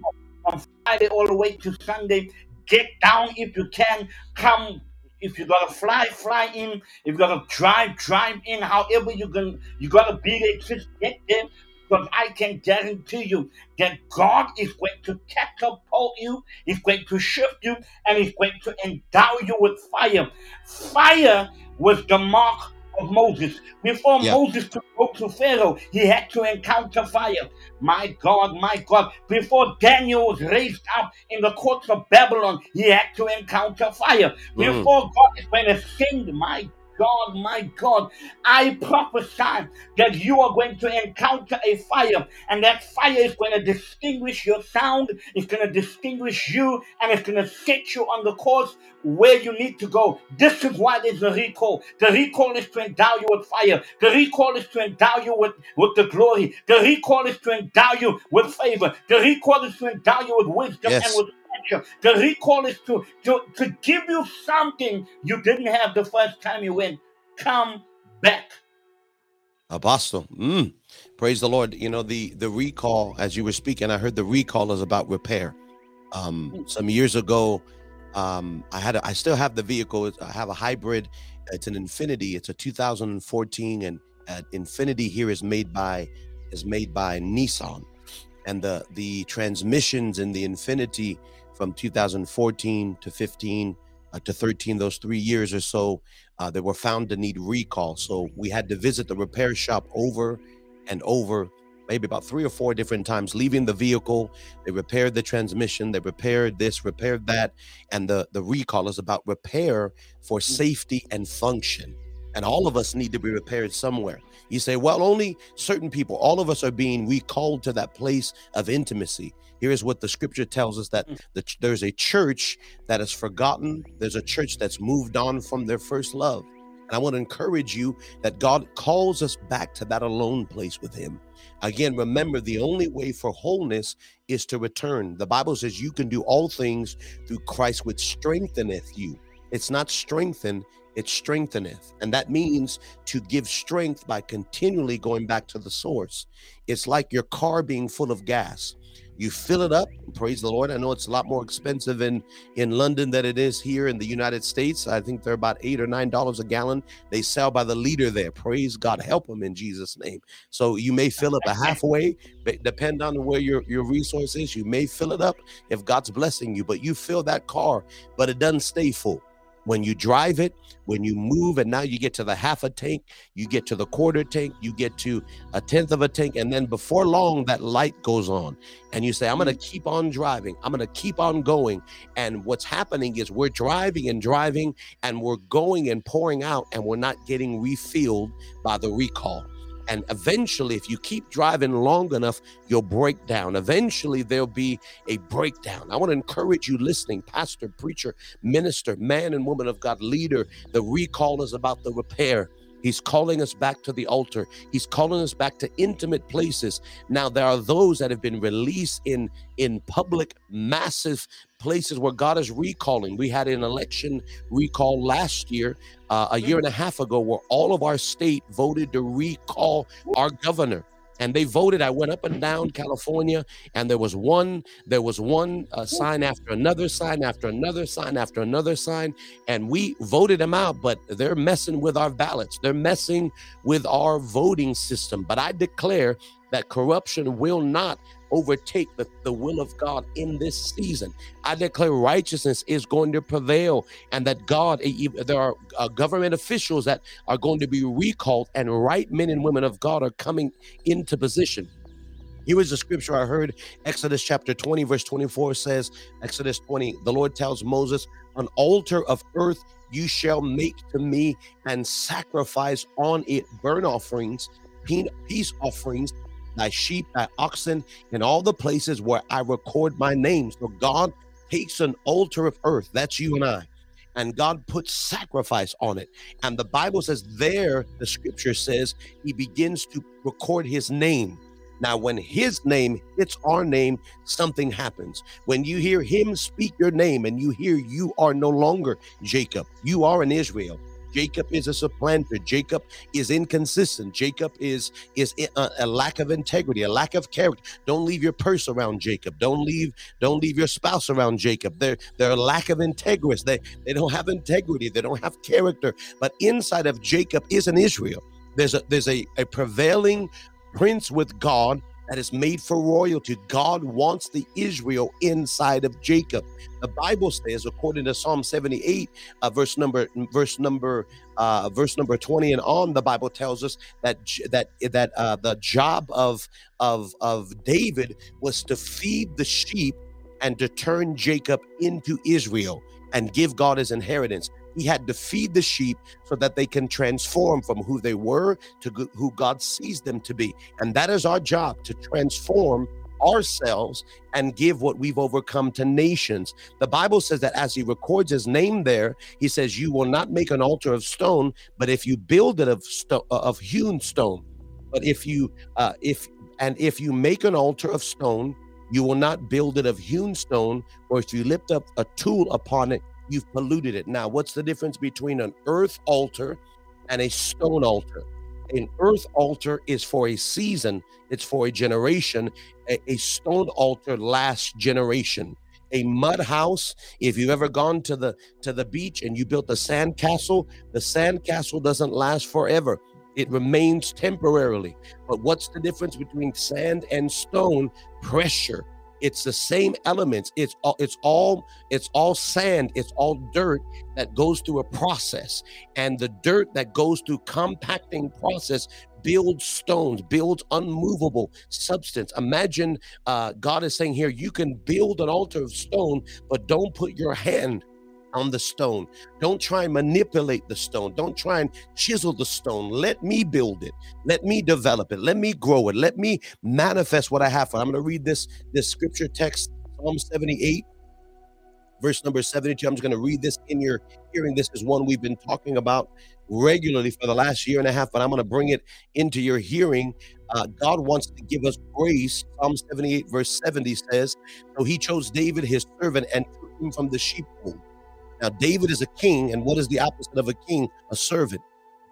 from Friday all the way to Sunday. Get down if you can. Come. If you gotta fly, fly in. If you gotta drive, drive in. However you can, you gotta be there. Just get there. Because I can guarantee you that God is going to catapult you, He's going to shift you, and He's going to endow you with fire. Fire was the mark of Moses. Before Yeah. Moses could go to Pharaoh, he had to encounter fire. My God, my God. Before Daniel was raised up in the courts of Babylon, he had to encounter fire. Mm. Before God is going to send, my God, my God, I prophesy that you are going to encounter a fire, and that fire is going to distinguish your sound, it's going to distinguish you, and it's going to set you on the course where you need to go. This is why there's a recall. The recall is to endow you with fire, the recall is to endow you with, with the glory, the recall is to endow you with favor, the recall is to endow you with wisdom Yes. and with. The recall is to, to, to give you something you didn't have the first time you went. Come back. Apostle. Mm. Praise the Lord. You know, the the recall, as you were speaking, I heard the recall is about repair. Um, some years ago, um, I had a, I still have the vehicle. I have a hybrid. It's an Infiniti. It's a 2014, and Infiniti here is made by is made by Nissan, and the the transmissions in the Infiniti from 2014 to 15 uh, to 13, those three years or so, uh, they were found to need recall. So we had to visit the repair shop over and over, maybe about three or four different times, leaving the vehicle. They repaired the transmission, they repaired this, repaired that. And the, the recall is about repair for safety and function. And all of us need to be repaired somewhere. You say, well, only certain people, all of us are being recalled to that place of intimacy. Here is what the scripture tells us that the, there's a church that is forgotten, there's a church that's moved on from their first love. And I want to encourage you that God calls us back to that alone place with Him. Again, remember the only way for wholeness is to return. The Bible says you can do all things through Christ, which strengtheneth you. It's not strengthen, it strengtheneth. And that means to give strength by continually going back to the source. It's like your car being full of gas. you fill it up praise the lord. I know it's a lot more expensive in in london than it is here in the united states. I think they're about eight or nine dollars a gallon. They sell by the liter there. Praise god. Help them in jesus name. So you may fill up a halfway depend on where your your resource is. You may fill it up if god's blessing you but you fill that car but it doesn't stay full when you drive it, when you move, and now you get to the half a tank, you get to the quarter tank, you get to a tenth of a tank, and then before long, that light goes on. And you say, I'm going to mm. keep on driving, I'm going to keep on going. And what's happening is we're driving and driving, and we're going and pouring out, and we're not getting refilled by the recall. And eventually, if you keep driving long enough, you'll break down. Eventually, there'll be a breakdown. I want to encourage you listening, pastor, preacher, minister, man and woman of God, leader. The recall is about the repair. He's calling us back to the altar. He's calling us back to intimate places. Now there are those that have been released in in public massive places where God is recalling. We had an election recall last year, uh, a year and a half ago, where all of our state voted to recall our governor and they voted. I went up and down california and there was one there was one uh, sign after another sign after another sign after another sign and we voted them out but they're messing with our ballots. They're messing with our voting system. But i declare that corruption will not overtake the, the will of God in this season. I declare righteousness is going to prevail and that God, there are uh, government officials that are going to be recalled and right men and women of God are coming into position. Here is the scripture I heard Exodus chapter 20, verse 24 says, Exodus 20, the Lord tells Moses, An altar of earth you shall make to me and sacrifice on it burnt offerings, peace offerings, thy sheep, thy oxen, in all the places where I record my name. So God takes an altar of earth, that's you and I, and God puts sacrifice on it. And the Bible says, there, the scripture says, he begins to record his name. Now, when his name hits our name, something happens. When you hear him speak your name and you hear you are no longer Jacob, you are an Israel. Jacob is a supplanter. Jacob is inconsistent. Jacob is is a, uh, a, lack of integrity, a lack of character. Don't leave your purse around Jacob. Don't leave don't leave your spouse around Jacob. They're they're a lack of integrity. They they don't have integrity. They don't have character. But inside of Jacob is an Israel. There's a there's a, a prevailing prince with God that is made for royalty. God wants the Israel inside of Jacob. The Bible says, according to Psalm 78, uh, verse number verse number uh, verse number 20 and on, the Bible tells us that that that uh, the job of of of David was to feed the sheep and to turn Jacob into Israel and give God his inheritance. He had to feed the sheep so that they can transform from who they were to who God sees them to be. And that is our job to transform ourselves and give what we've overcome to nations. The Bible says that as he records his name there, he says, You will not make an altar of stone, but if you build it of, sto- uh, of hewn stone, but if you, uh, if, and if you make an altar of stone, you will not build it of hewn stone, or if you lift up a tool upon it, you've polluted it. Now, what's the difference between an earth altar and a stone altar? An earth altar is for a season, it's for a generation. A, a stone altar lasts generation. A mud house, if you've ever gone to the to the beach and you built a sand castle, the sand castle doesn't last forever. It remains temporarily. But what's the difference between sand and stone? Pressure it's the same elements. It's all it's all it's all sand. It's all dirt that goes through a process. And the dirt that goes through compacting process builds stones builds unmovable substance. Imagine uh, god is saying here you can build an altar of stone but don't put your hand on the stone. Don't try and manipulate the stone. Don't try and chisel the stone. Let me build it. Let me develop it. Let me grow it. Let me manifest what I have for. I'm going to read this this scripture text, Psalm 78, verse number 72. I'm just going to read this in your hearing. This is one we've been talking about regularly for the last year and a half, but I'm going to bring it into your hearing. Uh, God wants to give us grace. Psalm 78, verse 70 says, So he chose David, his servant, and took him from the sheepfold now, David is a king, and what is the opposite of a king? A servant.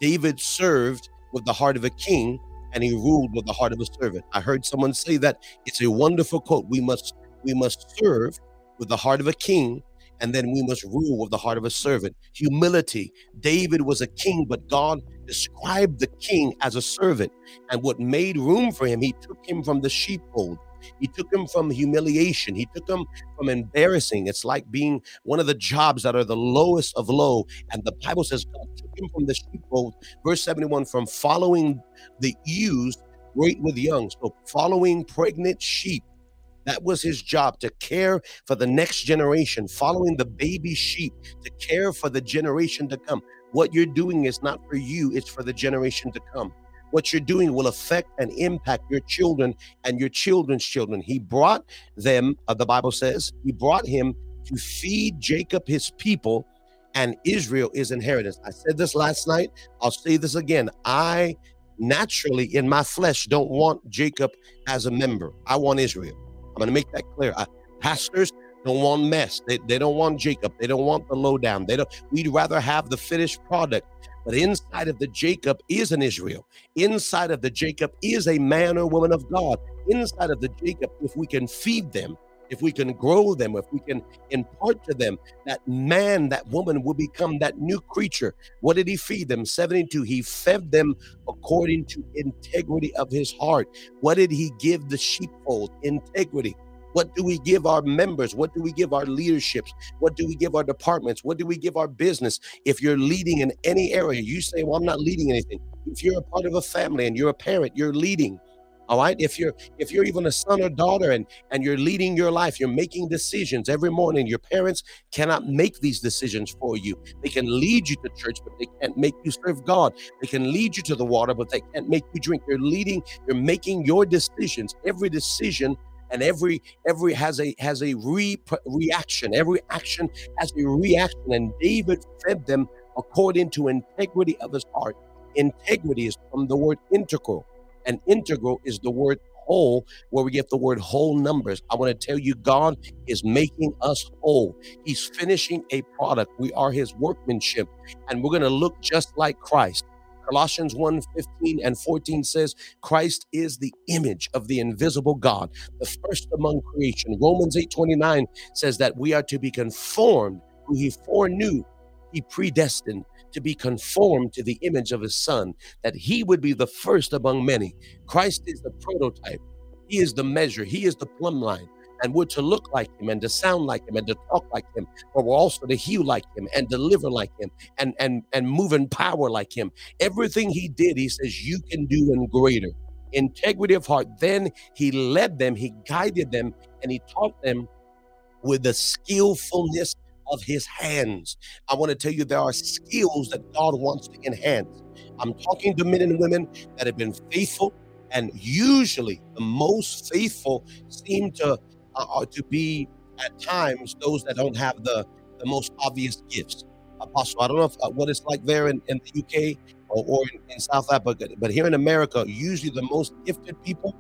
David served with the heart of a king, and he ruled with the heart of a servant. I heard someone say that it's a wonderful quote. We must we must serve with the heart of a king and then we must rule with the heart of a servant. Humility. David was a king, but God described the king as a servant. And what made room for him, he took him from the sheepfold. He took him from humiliation. He took him from embarrassing. It's like being one of the jobs that are the lowest of low. And the Bible says God took him from the sheepfold. Verse 71 from following the ewes, great with young. So following pregnant sheep that was his job to care for the next generation, following the baby sheep, to care for the generation to come. What you're doing is not for you, it's for the generation to come. What you're doing will affect and impact your children and your children's children. He brought them, uh, the Bible says, he brought him to feed Jacob his people and Israel his inheritance. I said this last night. I'll say this again. I naturally, in my flesh, don't want Jacob as a member. I want Israel. I'm going to make that clear. Uh, pastors don't want mess. They, they don't want Jacob. They don't want the lowdown. They don't. We'd rather have the finished product. But inside of the Jacob is an Israel. Inside of the Jacob is a man or woman of God. Inside of the Jacob, if we can feed them, if we can grow them, if we can impart to them, that man, that woman will become that new creature. What did he feed them? 72. He fed them according to integrity of his heart. What did he give the sheepfold? Integrity. What do we give our members? What do we give our leaderships? What do we give our departments? What do we give our business? If you're leading in any area, you say, Well, I'm not leading anything. If you're a part of a family and you're a parent, you're leading all right if you're if you're even a son or daughter and and you're leading your life you're making decisions every morning your parents cannot make these decisions for you they can lead you to church but they can't make you serve god they can lead you to the water but they can't make you drink you're leading you're making your decisions every decision and every every has a has a re, reaction every action has a reaction and david fed them according to integrity of his heart integrity is from the word integral and integral is the word whole, where we get the word whole numbers. I want to tell you, God is making us whole. He's finishing a product. We are his workmanship, and we're going to look just like Christ. Colossians 1 15 and 14 says, Christ is the image of the invisible God, the first among creation. Romans 8 29 says that we are to be conformed, who he foreknew, he predestined to be conformed to the image of his son, that he would be the first among many. Christ is the prototype, he is the measure, he is the plumb line. And we're to look like him and to sound like him and to talk like him, but we're also to heal like him and deliver like him and and and move in power like him. Everything he did, he says, you can do and greater. Integrity of heart. Then he led them, he guided them, and he taught them with the skillfulness of his hands. I want to tell you there are skills that God wants to enhance. I'm talking to men and women that have been faithful, and usually the most faithful seem to uh, uh to be at times those that don't have the the most obvious gifts. Apostle, I don't know if, uh, what it's like there in, in the UK or, or in, in South Africa, but here in America, usually the most gifted people,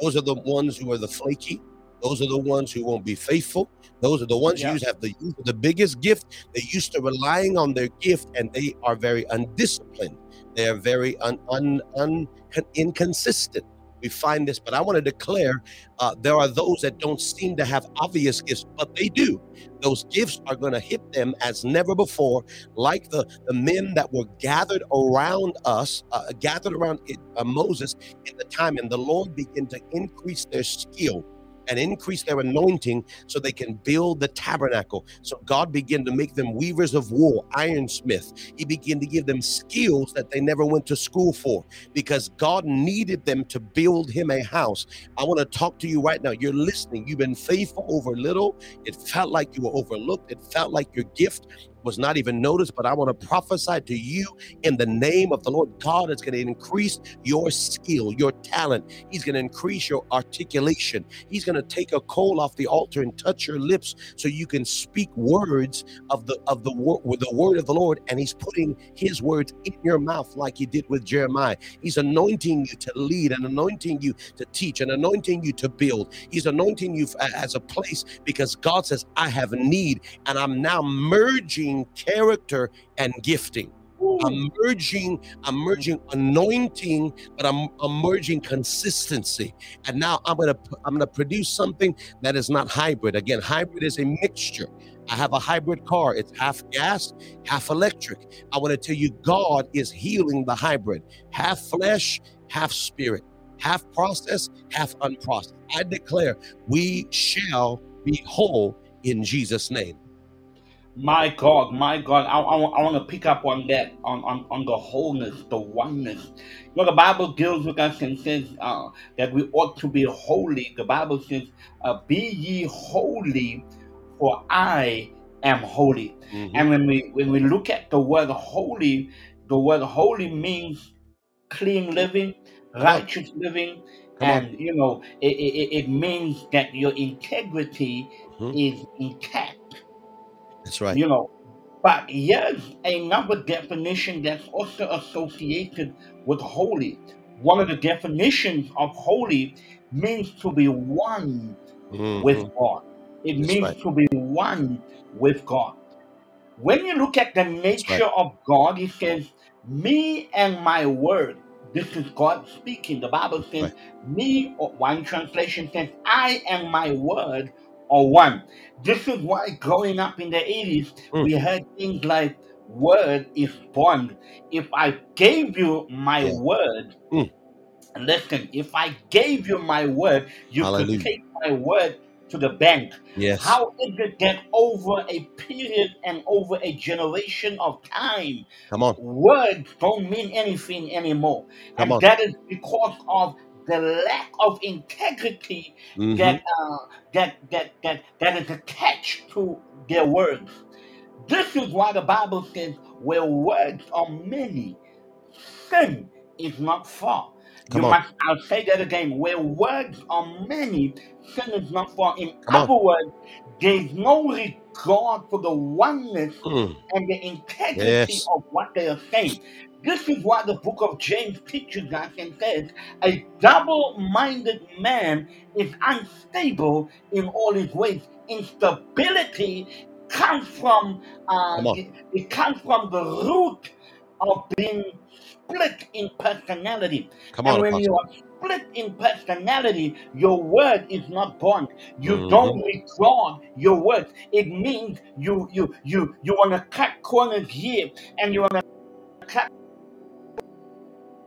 those are the ones who are the flaky, those are the ones who won't be faithful. Those are the ones yeah. who have the the biggest gift. They're used to relying on their gift, and they are very undisciplined. They are very un, un, un, inconsistent. We find this, but I want to declare uh, there are those that don't seem to have obvious gifts, but they do. Those gifts are going to hit them as never before, like the, the men that were gathered around us, uh, gathered around it, uh, Moses in the time, and the Lord began to increase their skill and increase their anointing so they can build the tabernacle. So God began to make them weavers of wool, ironsmith. He began to give them skills that they never went to school for because God needed them to build him a house. I want to talk to you right now. You're listening. You've been faithful over little. It felt like you were overlooked. It felt like your gift was not even noticed, but I want to prophesy to you in the name of the Lord God. It's going to increase your skill, your talent. He's going to increase your articulation. He's going to take a coal off the altar and touch your lips so you can speak words of the of the word with the word of the Lord. And He's putting His words in your mouth like He did with Jeremiah. He's anointing you to lead and anointing you to teach and anointing you to build. He's anointing you as a place because God says, "I have need," and I'm now merging character and gifting. I'm merging, I'm merging anointing, but I'm, I'm merging consistency. And now I'm gonna I'm gonna produce something that is not hybrid. Again, hybrid is a mixture. I have a hybrid car. It's half gas, half electric. I want to tell you, God is healing the hybrid, half flesh, half spirit, half process, half unprocessed. I declare we shall be whole in Jesus' name. My God, my God, I, I, I want to pick up on that, on, on, on the wholeness, the oneness. You know, the Bible deals with us and says uh, that we ought to be holy. The Bible says, uh, Be ye holy, for I am holy. Mhm. And when we when we look at the word holy, the word holy means clean living, on. righteous living, Come on. and you know it, it, it means that your integrity Mhm. is intact. That's right. You know, but here's another definition that's also associated with holy. One of the definitions of holy means to be one with Mhm. God. It That's means right. to be one with God. When you look at the That's right. nature of God, it says, Me and my word. This is God speaking. The Bible says, Right. Me, one translation says, I and my word are one. This is why growing up in the 80s, Mm. we heard things like, Word is bond. If I gave you my Yeah. word, Mm. listen, if I gave you my word, you could Hallelujah. take my word to the bank. Yes. How is it that over a period and over a generation of time, Come on. words don't mean anything anymore? Come And on. that is because of the lack of integrity hmm that uh, that that that that is attached to their words. This is why the Bible says, "Where words are many, sin is not far." Come You on. must, I'll say that again. Where words are many, sin is not far. In Come on. other words, there's no regard for the oneness Mm. and the integrity Yes. of what they are saying. This is why the book of James teaches us and says, a double minded man is unstable in all his ways. Instability comes from uh, Come on. it, it comes from the root of being split in personality. Come And on, when you Apostle. are split in personality, your word is not bond. You hmm don't regard your words. It means you you you you want to cut corners here and you want to cut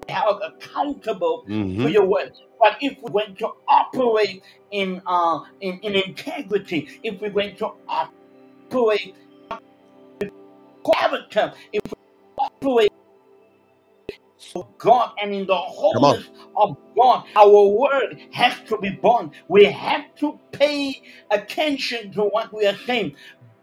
held accountable to hmm your words. But if we're going to operate in uh in, in integrity, if we're going to operate character, if we operate of God and in the Come on. wholeness of God, our word has to be born. We have to pay attention to what we are saying.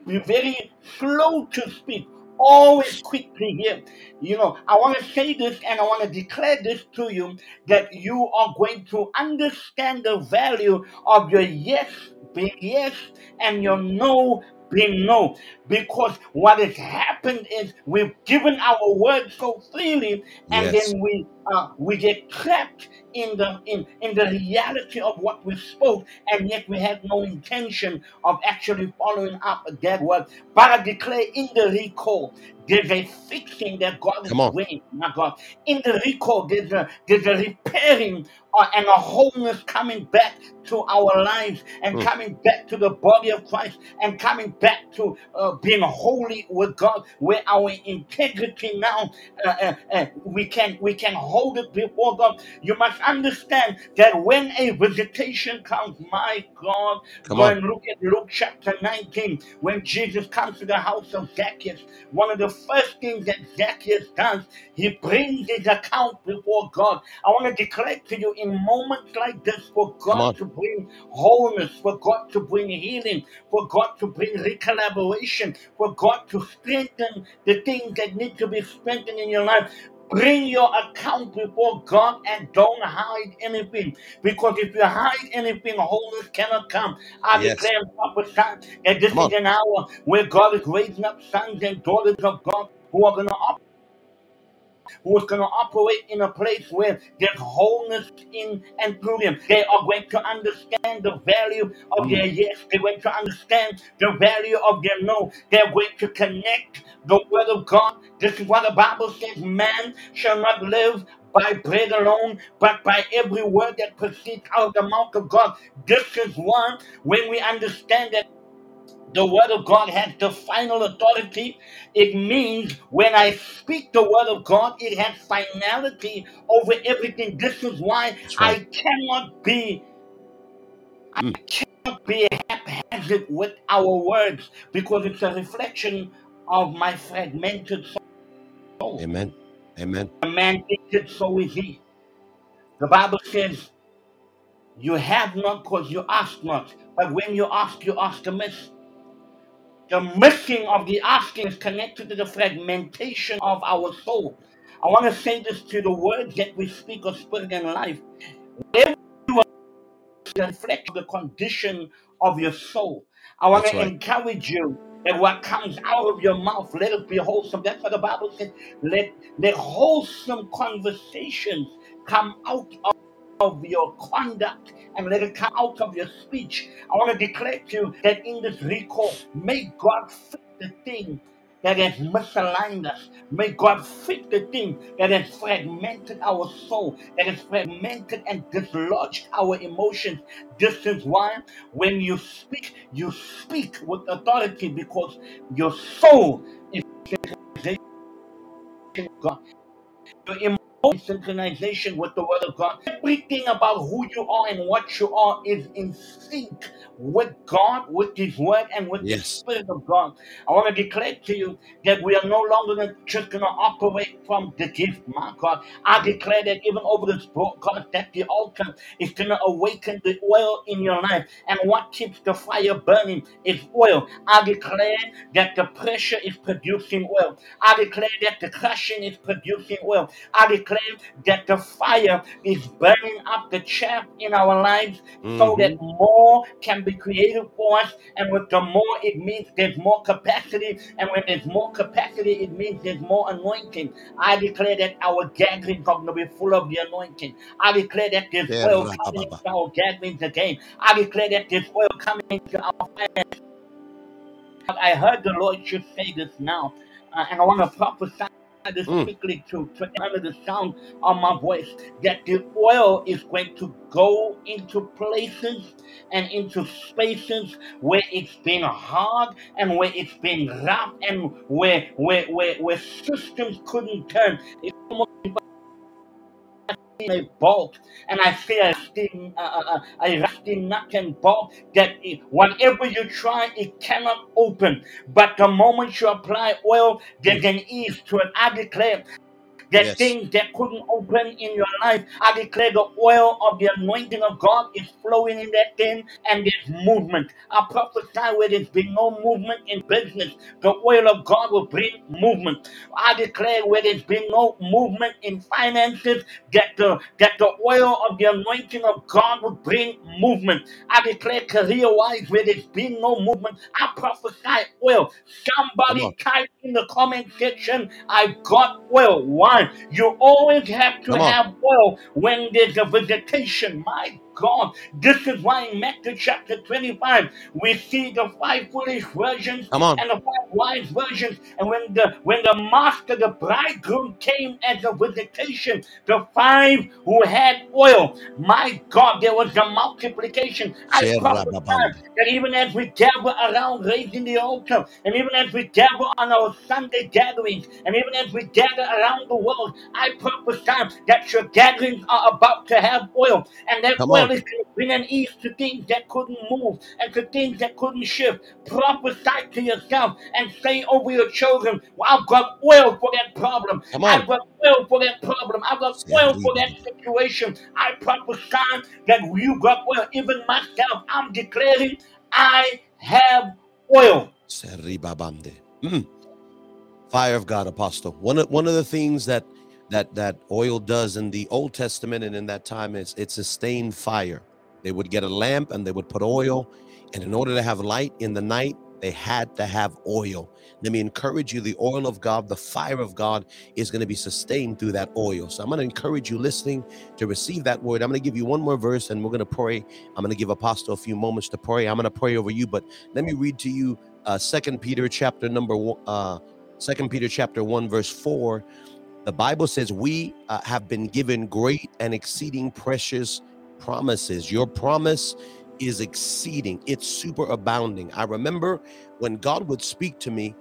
Be very slow to speak, always quick to hear. You know, I want to say this and I want to declare this to you that you are going to understand the value of your yes being yes and your no being no. Because what has happened is we've given our word so freely and Yes. then we uh, we get trapped in the in, in the reality of what we spoke and yet we had no intention of actually following up that word but i declare in the recall there's a fixing that god is Come on. doing my god in the recall there's a there's a repairing uh, and a wholeness coming back to our lives and Mm. coming back to the body of christ and coming back to uh, being holy with god where our integrity now uh, uh, uh, we can we can hold it before God. You must understand that when a visitation comes, my God, Come go on. and look at Luke chapter 19. When Jesus comes to the house of Zacchaeus, one of the first things that Zacchaeus does, he brings his account before God. I want to declare to you in moments like this for Come God on. to bring wholeness, for God to bring healing, for God to bring recollaboration, for God to strengthen the things that need to be strengthened in your life. Bring your account before God and don't hide anything. Because if you hide anything, holiness cannot come. I Yes. declare and prophesy that this Come on. is an hour where God is raising up sons and daughters of God who are going to who is going to operate in a place where there's wholeness in and through them. They are going to understand the value of Mm. their yes. They're going to understand the value of their no. They're going to connect the word of God. This is what the Bible says man shall not live by bread alone, but by every word that proceeds out of the mouth of God. This is why when we understand that the word of God has the final authority. It means when I speak the word of God, it has finality over everything. This is why That's right. I cannot be Mm. cannot be haphazard with our words because it's a reflection of my fragmented soul. Amen. Amen. A man thinks it, so is he. The Bible says, "You have not because you ask not." But when you ask, you ask amiss. The missing of the asking is connected to the fragmentation of our soul. I want to say this to the words that we speak of spirit and life. Whatever you are, reflect the condition of your soul. I want That's to right. encourage you that what comes out of your mouth, let it be wholesome. That's what the Bible says. Let, let wholesome conversations come out of of your conduct and let it come out of your speech. I want to declare to you that in this recall, may God fix the thing that has misaligned us. May God fix the thing that has fragmented our soul, that has fragmented and dislodged our emotions. This is why when you speak, you speak with authority because your soul is in God. Your synchronization with the word of God. Everything about who you are and what you are is in sync with God, with His word, and with the Yes. Spirit of God. I want to declare to you that we are no longer gonna- just going to operate from the gift, my God. I declare that even over this broadcast, that the altar is going to awaken the oil in your life. And what keeps the fire burning is oil. I declare that the pressure is producing oil. I declare that the crushing is producing oil. I declare that the fire is burning up the chaff in our lives so hmm that more can be created for us. And with the more, it means there's more capacity. And when there's more capacity, it means there's more anointing. I declare that our gatherings are going to be full of the anointing. I declare that there's oil coming into our gatherings again. I declare that there's oil coming into our finances. I heard the Lord should say this now, uh, and I want to prophesy this Mm. quickly to, to under the sound of my voice that the oil is going to go into places and into spaces where it's been hard and where it's been rough and where where where, where systems couldn't turn. A bolt, and I say a rusty, uh, a rusty nut and bolt that it, whatever you try, it cannot open. But the moment you apply oil, there's an ease to it. I declare that Yes. things that couldn't open in your life, I declare the oil of the anointing of God is flowing in that thing and there's movement. I prophesy where there's been no movement in business, the oil of God will bring movement. I declare where there's been no movement in finances, that the that the oil of the anointing of God will bring movement. I declare career-wise where there's been no movement. I prophesy oil. Come Somebody on. type in the comment section, I got oil. Why? You always have to Come on. have oil when there's a visitation. My God, this is why in Matthew chapter 25 we see the five foolish virgins Come on. and the five wise virgins. And when the when the master, the bridegroom, came as a visitation, the five who had oil, my God, there was a multiplication. I that even as we gather around raising the altar, and even as we gather on our Sunday gatherings, and even as we gather around the world, I prophesy that your gatherings are about to have oil, and that Come oil on. Is going to bring an ease to things that couldn't move and to things that couldn't shift. Prophesy to yourself and say over your children, well, I've got oil for that problem. Come I've got oil for that problem. I've got oil for that situation. I prophesy that you got oil. Even myself, I'm declaring I have oil. Mm. Fire of God, Apostle. One of one of the things that that that oil does in the Old Testament and in that time is it sustained fire. They would get a lamp and they would put oil, and in order to have light in the night, they had to have oil. Let me encourage you the oil of God, the fire of God is going to be sustained through that oil. So I'm going to encourage you listening to receive that word. I'm going to give you one more verse and we're going to pray. I'm going to give Apostle a few moments to pray. I'm going to pray over you, but let me read to you uh second Peter chapter number one, uh second Peter chapter 1 verse 4. The Bible says we uh, have been given great and exceeding precious promises. Your promise is exceeding, it's super abounding. I remember when God would speak to me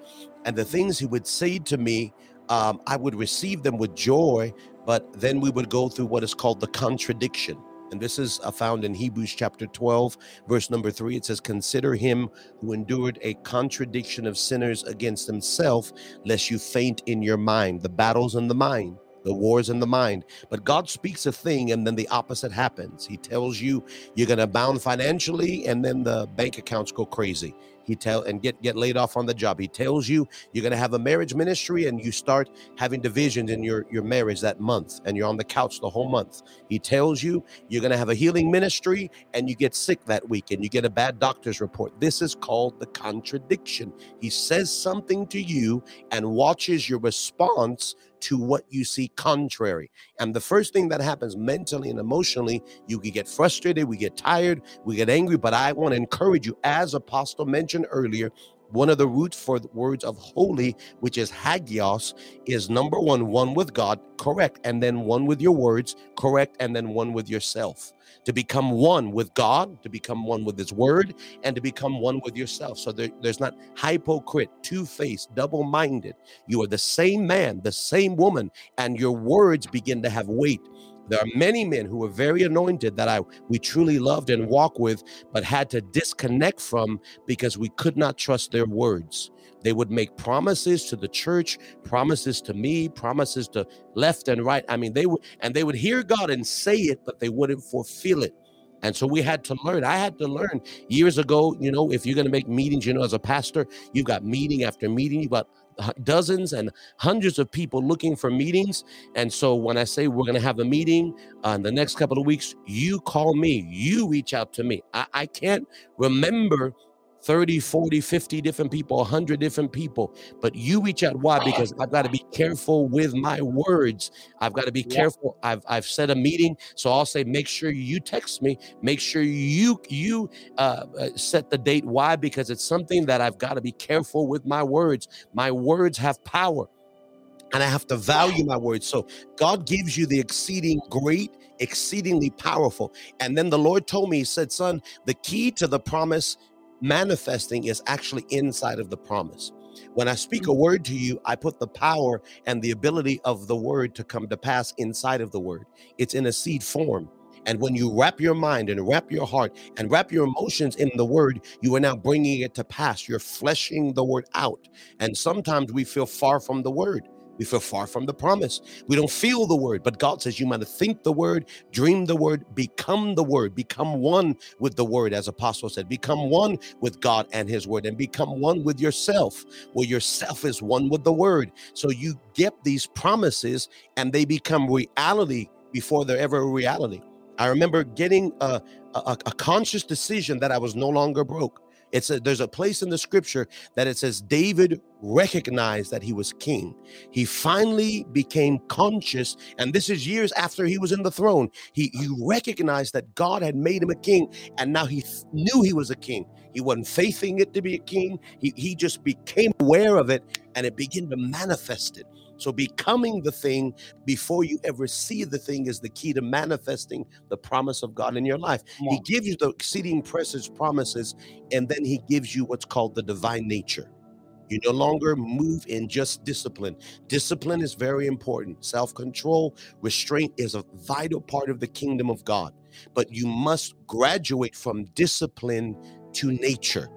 and the things He would say to me, um, I would receive them with joy, but then we would go through what is called the contradiction. And this is uh, found in Hebrews chapter 12, verse number three. It says, Consider him who endured a contradiction of sinners against himself, lest you faint in your mind. The battles in the mind the wars in the mind. But God speaks a thing and then the opposite happens. He tells you you're going to abound financially and then the bank accounts go crazy. He tell and get get laid off on the job. He tells you you're going to have a marriage ministry and you start having divisions in your your marriage that month and you're on the couch the whole month. He tells you you're going to have a healing ministry and you get sick that week and you get a bad doctor's report. This is called the contradiction. He says something to you and watches your response to what you see contrary. And the first thing that happens mentally and emotionally, you can get frustrated, we get tired, we get angry. But I want to encourage you, as Apostle mentioned earlier, one of the roots for the words of holy, which is hagios, is number one, one with God, correct, and then one with your words, correct, and then one with yourself to become one with God, to become one with His Word, and to become one with yourself. So there, there's not hypocrite, two faced, double minded. You are the same man, the same woman, and your words begin to have weight. There are many men who were very anointed that I we truly loved and walked with, but had to disconnect from because we could not trust their words. They would make promises to the church, promises to me, promises to left and right. I mean, they would, and they would hear God and say it, but they wouldn't fulfill it. And so we had to learn. I had to learn years ago, you know, if you're going to make meetings, you know, as a pastor, you've got meeting after meeting, you've got dozens and hundreds of people looking for meetings. And so when I say we're going to have a meeting uh, in the next couple of weeks, you call me, you reach out to me. I, I can't remember 30, 40, 50 different people, 100 different people. But you reach out. Why? Because I've got to be careful with my words. I've got to be yeah. careful. I've, I've set a meeting. So I'll say, make sure you text me. Make sure you you uh, uh, set the date. Why? Because it's something that I've got to be careful with my words. My words have power. And I have to value my words. So God gives you the exceeding great, exceedingly powerful. And then the Lord told me, He said, Son, the key to the promise manifesting is actually inside of the promise. When I speak a mm. word to you, I put the power and the ability of the word to come to pass inside of the word. It's in a seed form. And when you wrap your mind and wrap your heart and wrap your emotions in the word, you are now bringing it to pass. You're fleshing the word out. And sometimes we feel far from the word. We feel far from the promise. We don't feel the word, but God says you might think the word, dream the word, become the word, become one with the word, as Apostle said, become one with God and his word, and become one with yourself, where yourself is one with the word. So you get these promises and they become reality before they're ever a reality. I remember getting a, a, a conscious decision that I was no longer broke. It's a, there's a place in the scripture that it says David recognized that he was king. He finally became conscious, and this is years after he was in the throne. He, he recognized that God had made him a king, and now he knew he was a king. He wasn't faithing it to be a king. He, he just became aware of it, and it began to manifest it. So, becoming the thing before you ever see the thing is the key to manifesting the promise of God in your life. He gives you the exceeding precious promises, and then He gives you what's called the divine nature. You no longer move in just discipline. Discipline is very important. Self control, restraint is a vital part of the kingdom of God. But you must graduate from discipline to nature.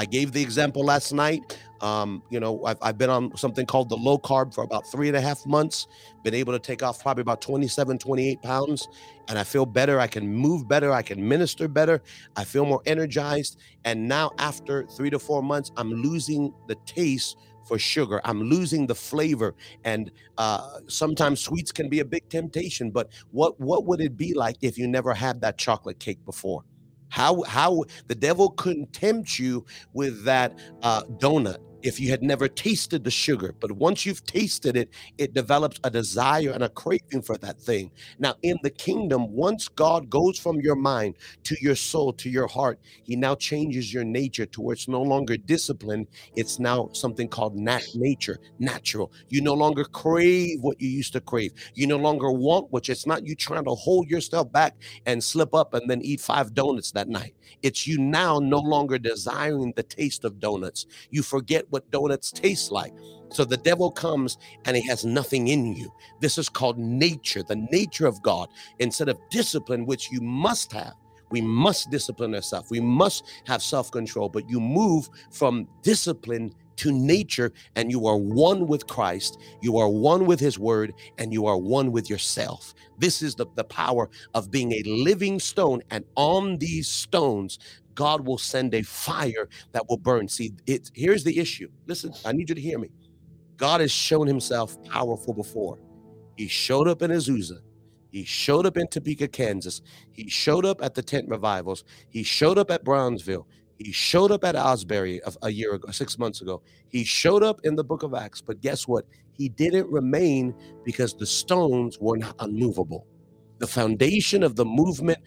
I gave the example last night. Um, you know, I've, I've been on something called the low carb for about three and a half months, been able to take off probably about 27, 28 pounds, and I feel better. I can move better. I can minister better. I feel more energized. And now, after three to four months, I'm losing the taste for sugar. I'm losing the flavor, and uh, sometimes sweets can be a big temptation. But what what would it be like if you never had that chocolate cake before? How how the devil couldn't tempt you with that uh, donut if you had never tasted the sugar. But once you've tasted it, it develops a desire and a craving for that thing. Now, in the kingdom, once God goes from your mind to your soul to your heart, He now changes your nature to where it's no longer discipline. It's now something called nat nature, natural. You no longer crave what you used to crave. You no longer want what it's not you trying to hold yourself back and slip up and then eat five donuts that night. It's you now no longer desiring the taste of donuts. You forget what donuts taste like. So the devil comes and he has nothing in you. This is called nature, the nature of God, instead of discipline, which you must have. We must discipline ourselves. We must have self control, but you move from discipline to nature and you are one with Christ, you are one with his word, and you are one with yourself. This is the, the power of being a living stone. And on these stones, God will send a fire that will burn. See, it here's the issue. Listen, I need you to hear me. God has shown himself powerful before. He showed up in Azusa. He showed up in Topeka, Kansas. He showed up at the tent revivals. He showed up at Brownsville. He showed up at Asbury a, a year ago, six months ago. He showed up in the book of Acts, but guess what? He didn't remain because the stones were not unmovable. The foundation of the movement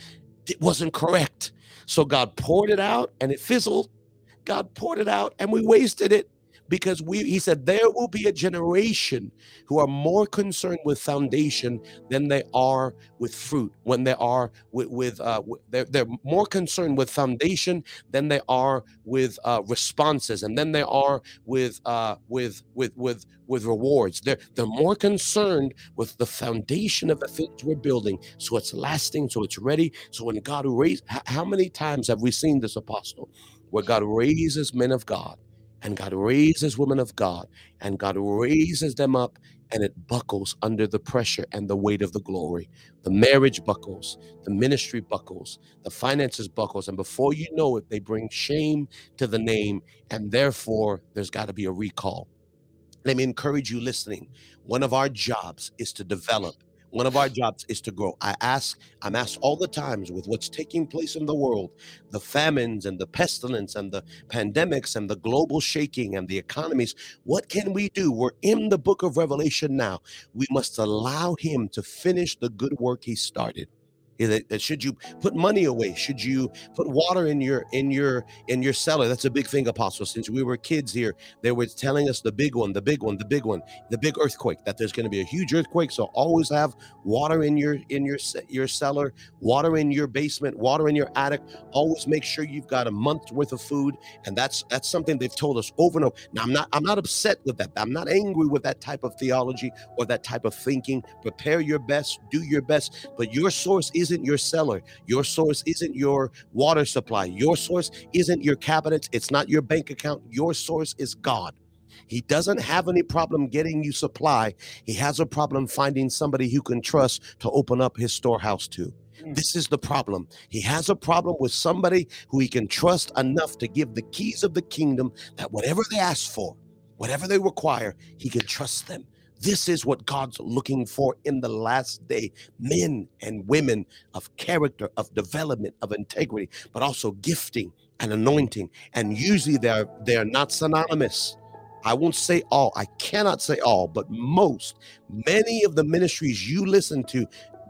wasn't correct. So God poured it out and it fizzled. God poured it out and we wasted it because we he said there will be a generation who are more concerned with foundation than they are with fruit when they are with, with uh they're, they're more concerned with foundation than they are with uh responses and then they are with uh with with with with rewards. They're they're more concerned with the foundation of the things we're building so it's lasting so it's ready so when god raised how many times have we seen this apostle where god raises men of god and God raises women of God, and God raises them up, and it buckles under the pressure and the weight of the glory. The marriage buckles, the ministry buckles, the finances buckles, and before you know it, they bring shame to the name, and therefore there's got to be a recall. Let me encourage you listening. One of our jobs is to develop one of our jobs is to grow. I ask, I'm asked all the times with what's taking place in the world, the famines and the pestilence and the pandemics and the global shaking and the economies, what can we do? We're in the book of Revelation now. We must allow him to finish the good work he started that, that should you put money away should you put water in your in your in your cellar that's a big thing apostle. Since we were kids here they were telling us the big one the big one the big one the big earthquake that there's going to be a huge earthquake so always have water in your in your your cellar water in your basement water in your attic. Always make sure you've got a month's worth of food and that's that's something they've told us over and over. Now i'm not i'm not upset with that i'm not angry with that type of theology or that type of thinking. Prepare your best do your best but your source isn't isn't your cellar. Your source isn't your water supply. Your source isn't your cabinets. It's not your bank account. Your source is God. He doesn't have any problem getting you supply. He has a problem finding somebody who can trust to open up his storehouse to. Hmm. This is the problem. He has a problem with somebody who he can trust enough to give the keys of the kingdom that whatever they ask for, whatever they require, he can trust them. This is what God's looking for in the last day men and women of character, of development, of integrity, but also gifting and anointing. And usually they're, they're not synonymous. I won't say all, I cannot say all, but most, many of the ministries you listen to,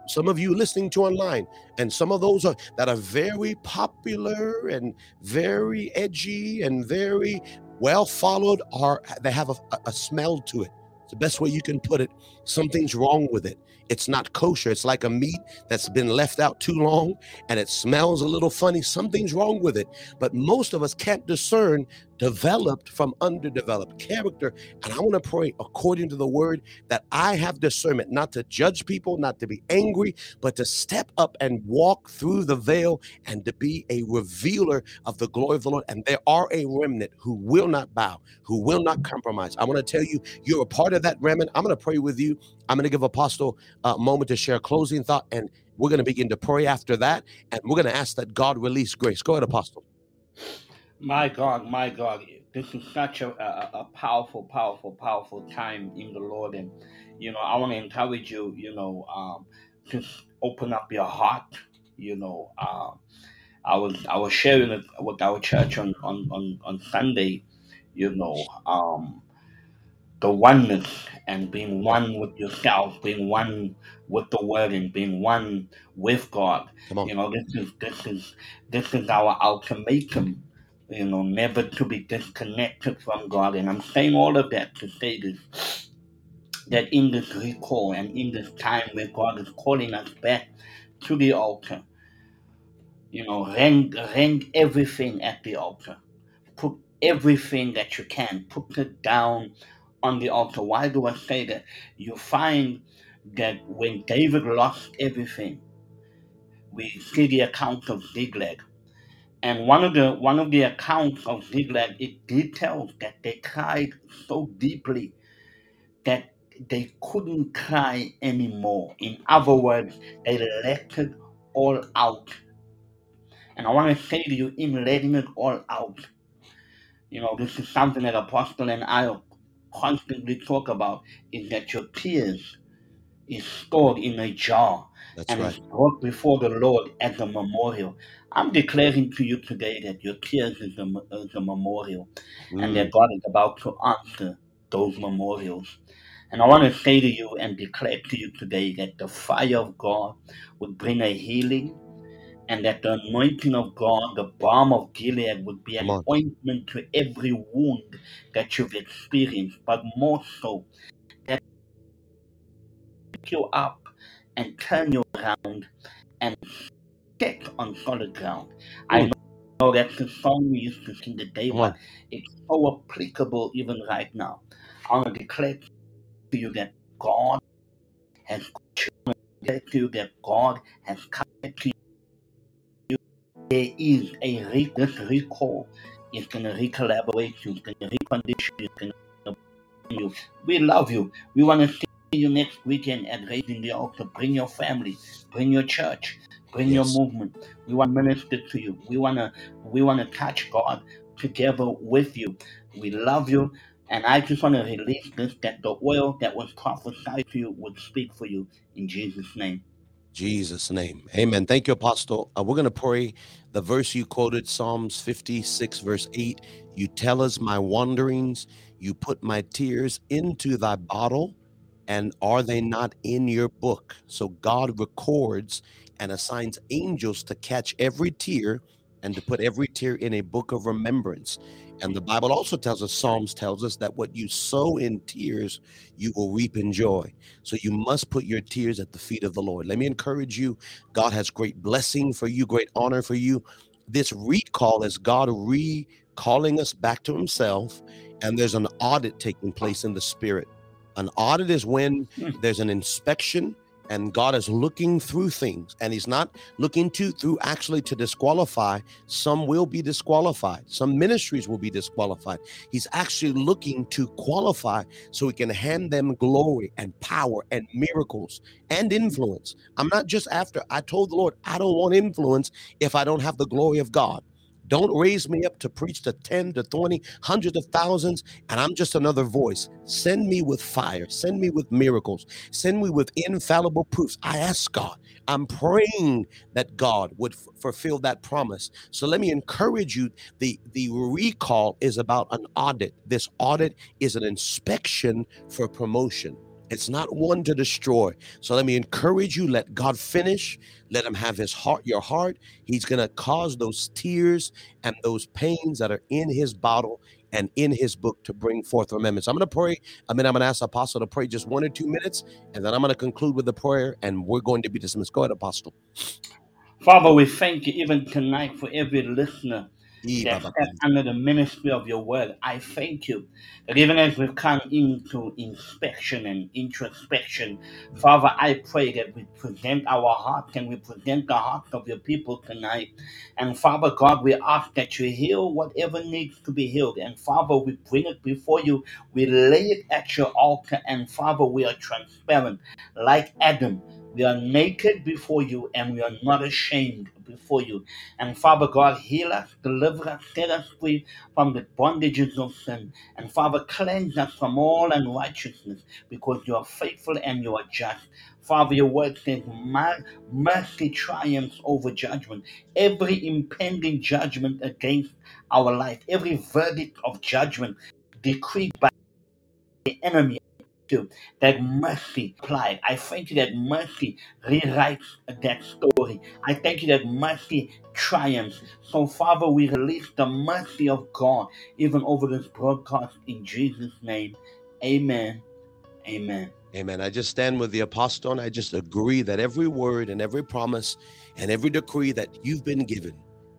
some of you listening to online, and some of those are that are very popular and very edgy and very well followed are they have a, a smell to it the best way you can put it. Something's wrong with it. It's not kosher. It's like a meat that's been left out too long and it smells a little funny. Something's wrong with it. But most of us can't discern developed from underdeveloped character. And I want to pray according to the word that I have discernment, not to judge people, not to be angry, but to step up and walk through the veil and to be a revealer of the glory of the Lord. And there are a remnant who will not bow, who will not compromise. I want to tell you, you're a part of that remnant. I'm going to pray with you. I'm going to give Apostle a moment to share a closing thought, and we're going to begin to pray after that. And we're going to ask that God release grace. Go ahead, Apostle. My God, my God, this is such a, a, a powerful, powerful, powerful time in the Lord. And, you know, I want to encourage you, you know, um, just open up your heart, you know, um, I was I was sharing it with our church on on on, on Sunday, you know, um, the oneness and being one with yourself, being one with the word, and being one with God. Come on. You know, this is this is this is our ultimatum. You know, never to be disconnected from God. And I'm saying all of that to say this that in this recall and in this time where God is calling us back to the altar, you know, rend, rend everything at the altar. Put everything that you can, put it down on the altar. Why do I say that? You find that when David lost everything, we see the account of Ziklag. And one of the one of the accounts of Ziklag, it details that they cried so deeply that they couldn't cry anymore. In other words, they let it all out. And I want to say to you, in letting it all out, you know, this is something that Apostle and I constantly talk about, is that your tears is stored in a jar That's and right. is brought before the Lord as a memorial. I'm declaring to you today that your tears is a, is a memorial and that Mm, God is about to answer those memorials. And I want to say to you and declare to you today that the fire of God would bring a healing and that the anointing of God, the balm of Gilead, would be come an on. ointment to every wound that you've experienced, but more so, that pick you up and turn you around and set on solid ground. I Mm, know that's the song we used to sing the day, come but on. it's so applicable even right now. I want to declare to you that God has declare to you that God has come to you. There is a re- this recall is going to recollaborate you, it's going to recondition you, it's going to you. We love you. We want to see you next weekend at Raising the Altar. Bring your family, bring your church, bring your movement. We want to minister to you. We want to we want to touch God together with you. We love you. And I just want to release this that the oil that was prophesied to you would speak for you in Jesus' name. Jesus' name. Amen. Thank you, Apostle. Uh, we're going to pray the verse you quoted, Psalms 56, verse 8. You tell us my wanderings, you put my tears into thy bottle, and are they not in your book? So God records and assigns angels to catch every tear and to put every tear in a book of remembrance. And the Bible also tells us, Psalms tells us that what you sow in tears, you will reap in joy. So you must put your tears at the feet of the Lord. Let me encourage you. God has great blessing for you, great honor for you. This recall is God recalling us back to Himself, and there's an audit taking place in the spirit. An audit is when Hmm. there's an inspection and God is looking through things and he's not looking to through actually to disqualify. Some will be disqualified. Some ministries will be disqualified. He's actually looking to qualify so he can hand them glory and power and miracles and influence. I'm not just after i told the lord i don't want influence if i don't have the glory of god don't raise me up to preach to 10 to 20 hundreds of thousands and i'm just another voice. Send me with fire. Send me with miracles. Send me with infallible proofs. I ask god. I'm praying that god would f- fulfill that promise. So let me encourage you. The the recall is about an audit. This audit is an inspection for promotion it's not one to destroy. So let me encourage you. Let god finish. Let him have his heart your heart. He's going to cause those tears and those pains that are in his bottle and in his book to bring forth remembrance. I'm going to pray. I mean, I'm going to ask Apostle to pray just one or two minutes, and then I'm going to conclude with the prayer, and we're going to be dismissed. Go ahead, Apostle. Father, we thank you even tonight for every listener Under the ministry of your word. I thank you that even as we come into inspection and introspection, Father, I pray that we present our hearts and we present the hearts of your people tonight. And Father God, we ask that you heal whatever needs to be healed. And Father, we bring it before you. We lay it at your altar. And Father, we are transparent like Adam. We are naked before you and we are not ashamed before you. And Father God, heal us, deliver us, set us free from the bondages of sin. And Father, cleanse us from all unrighteousness because you are faithful and you are just. Father, your word says, mercy triumphs over judgment. Every impending judgment against our life, every verdict of judgment decreed by the enemy to that mercy applied. I thank you that mercy rewrites that story. I thank you that mercy triumphs. So, Father, we release the mercy of God even over this broadcast in Jesus' name. Amen. Amen. Amen. I just stand with the apostle and I just agree that every word and every promise and every decree that you've been given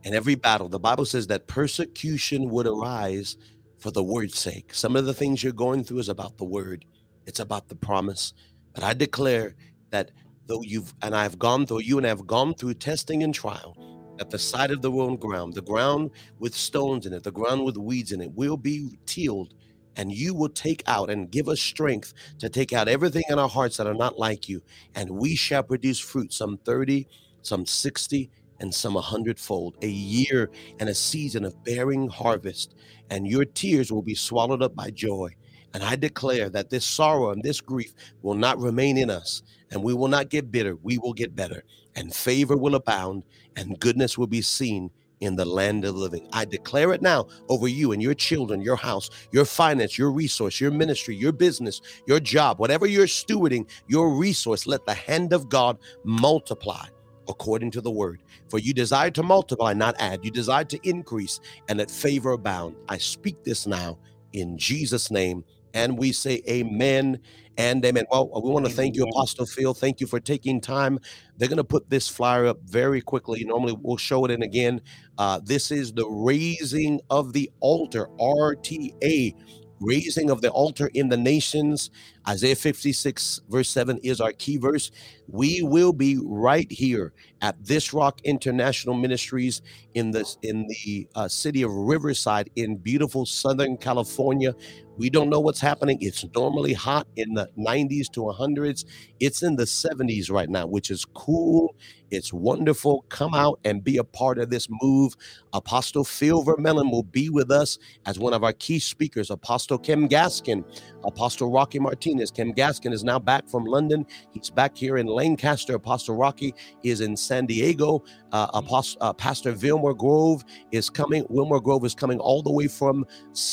and every battle, the Bible says that persecution would arise for the word's sake. Some of the things you're going through is about the word it's about the promise. But I declare that though you've and I've gone through, you and I have gone through testing and trial, at the side of the wrong ground, the ground with stones in it, the ground with weeds in it, will be tilled, and you will take out and give us strength to take out everything in our hearts that are not like you, and we shall produce fruit, some 30, some 60, and some a hundredfold, a year and a season of bearing harvest, and your tears will be swallowed up by joy. And I declare that this sorrow and this grief will not remain in us, and we will not get bitter. We will get better, and favor will abound, and goodness will be seen in the land of the living. I declare it now over you and your children, your house, your finance, your resource, your ministry, your business, your job, whatever you're stewarding, your resource, let the hand of God multiply according to the word. For you desire to multiply, not add. You desire to increase and let favor abound. I speak this now in Jesus' name and we say amen and amen. Well, we want to thank you, Apostle Phil. Thank you for taking time. They're going to put this flyer up very quickly. Normally, we'll show it in again. Uh, this is the raising of the altar, RTA, raising of the altar in the nations. Isaiah 56, verse 7 is our key verse. We will be right here at This Rock International Ministries in the in the uh, city of Riverside in beautiful Southern California. We don't know what's happening. It's normally hot in the 90s to 100s. It's in the 70s right now, which is cool. It's wonderful. Come out and be a part of this move. Apostle Phil Vermellen will be with us as one of our key speakers. Apostle Kim Gaskin, Apostle Rocky Martinez. Kim Gaskin is now back from London. He's back here in Lancaster. Apostle Rocky is in San Diego. Uh, Apostle, uh, Pastor Wilmer Grove is coming. Wilmer Grove is coming all the way from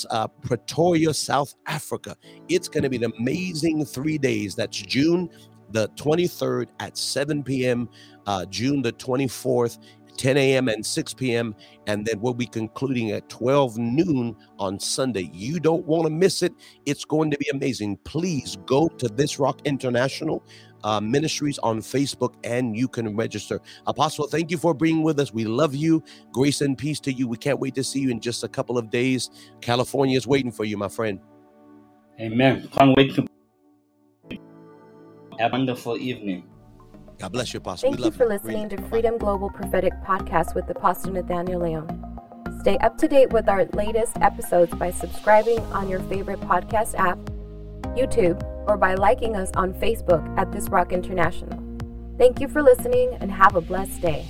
uh, Pretoria, South Africa. It's going to be an amazing three days. That's June the 23rd at 7 p.m., uh, June the 24th 10 a.m. and 6 p.m. And then we'll be concluding at 12 noon on Sunday. You don't want to miss it. It's going to be amazing. Please go to This Rock International uh, Ministries on Facebook and you can register. Apostle, thank you for being with us. We love you. Grace and peace to you. We can't wait to see you in just a couple of days. California is waiting for you, my friend. Amen. Can't wait to a wonderful evening. God bless you, Apostle. Thank you for listening to Freedom Global Prophetic Podcast with Apostle Nathaniel Leon. Stay up to date with our latest episodes by subscribing on your favorite podcast app, YouTube, or by liking us on Facebook at This Rock International. Thank you for listening and have a blessed day.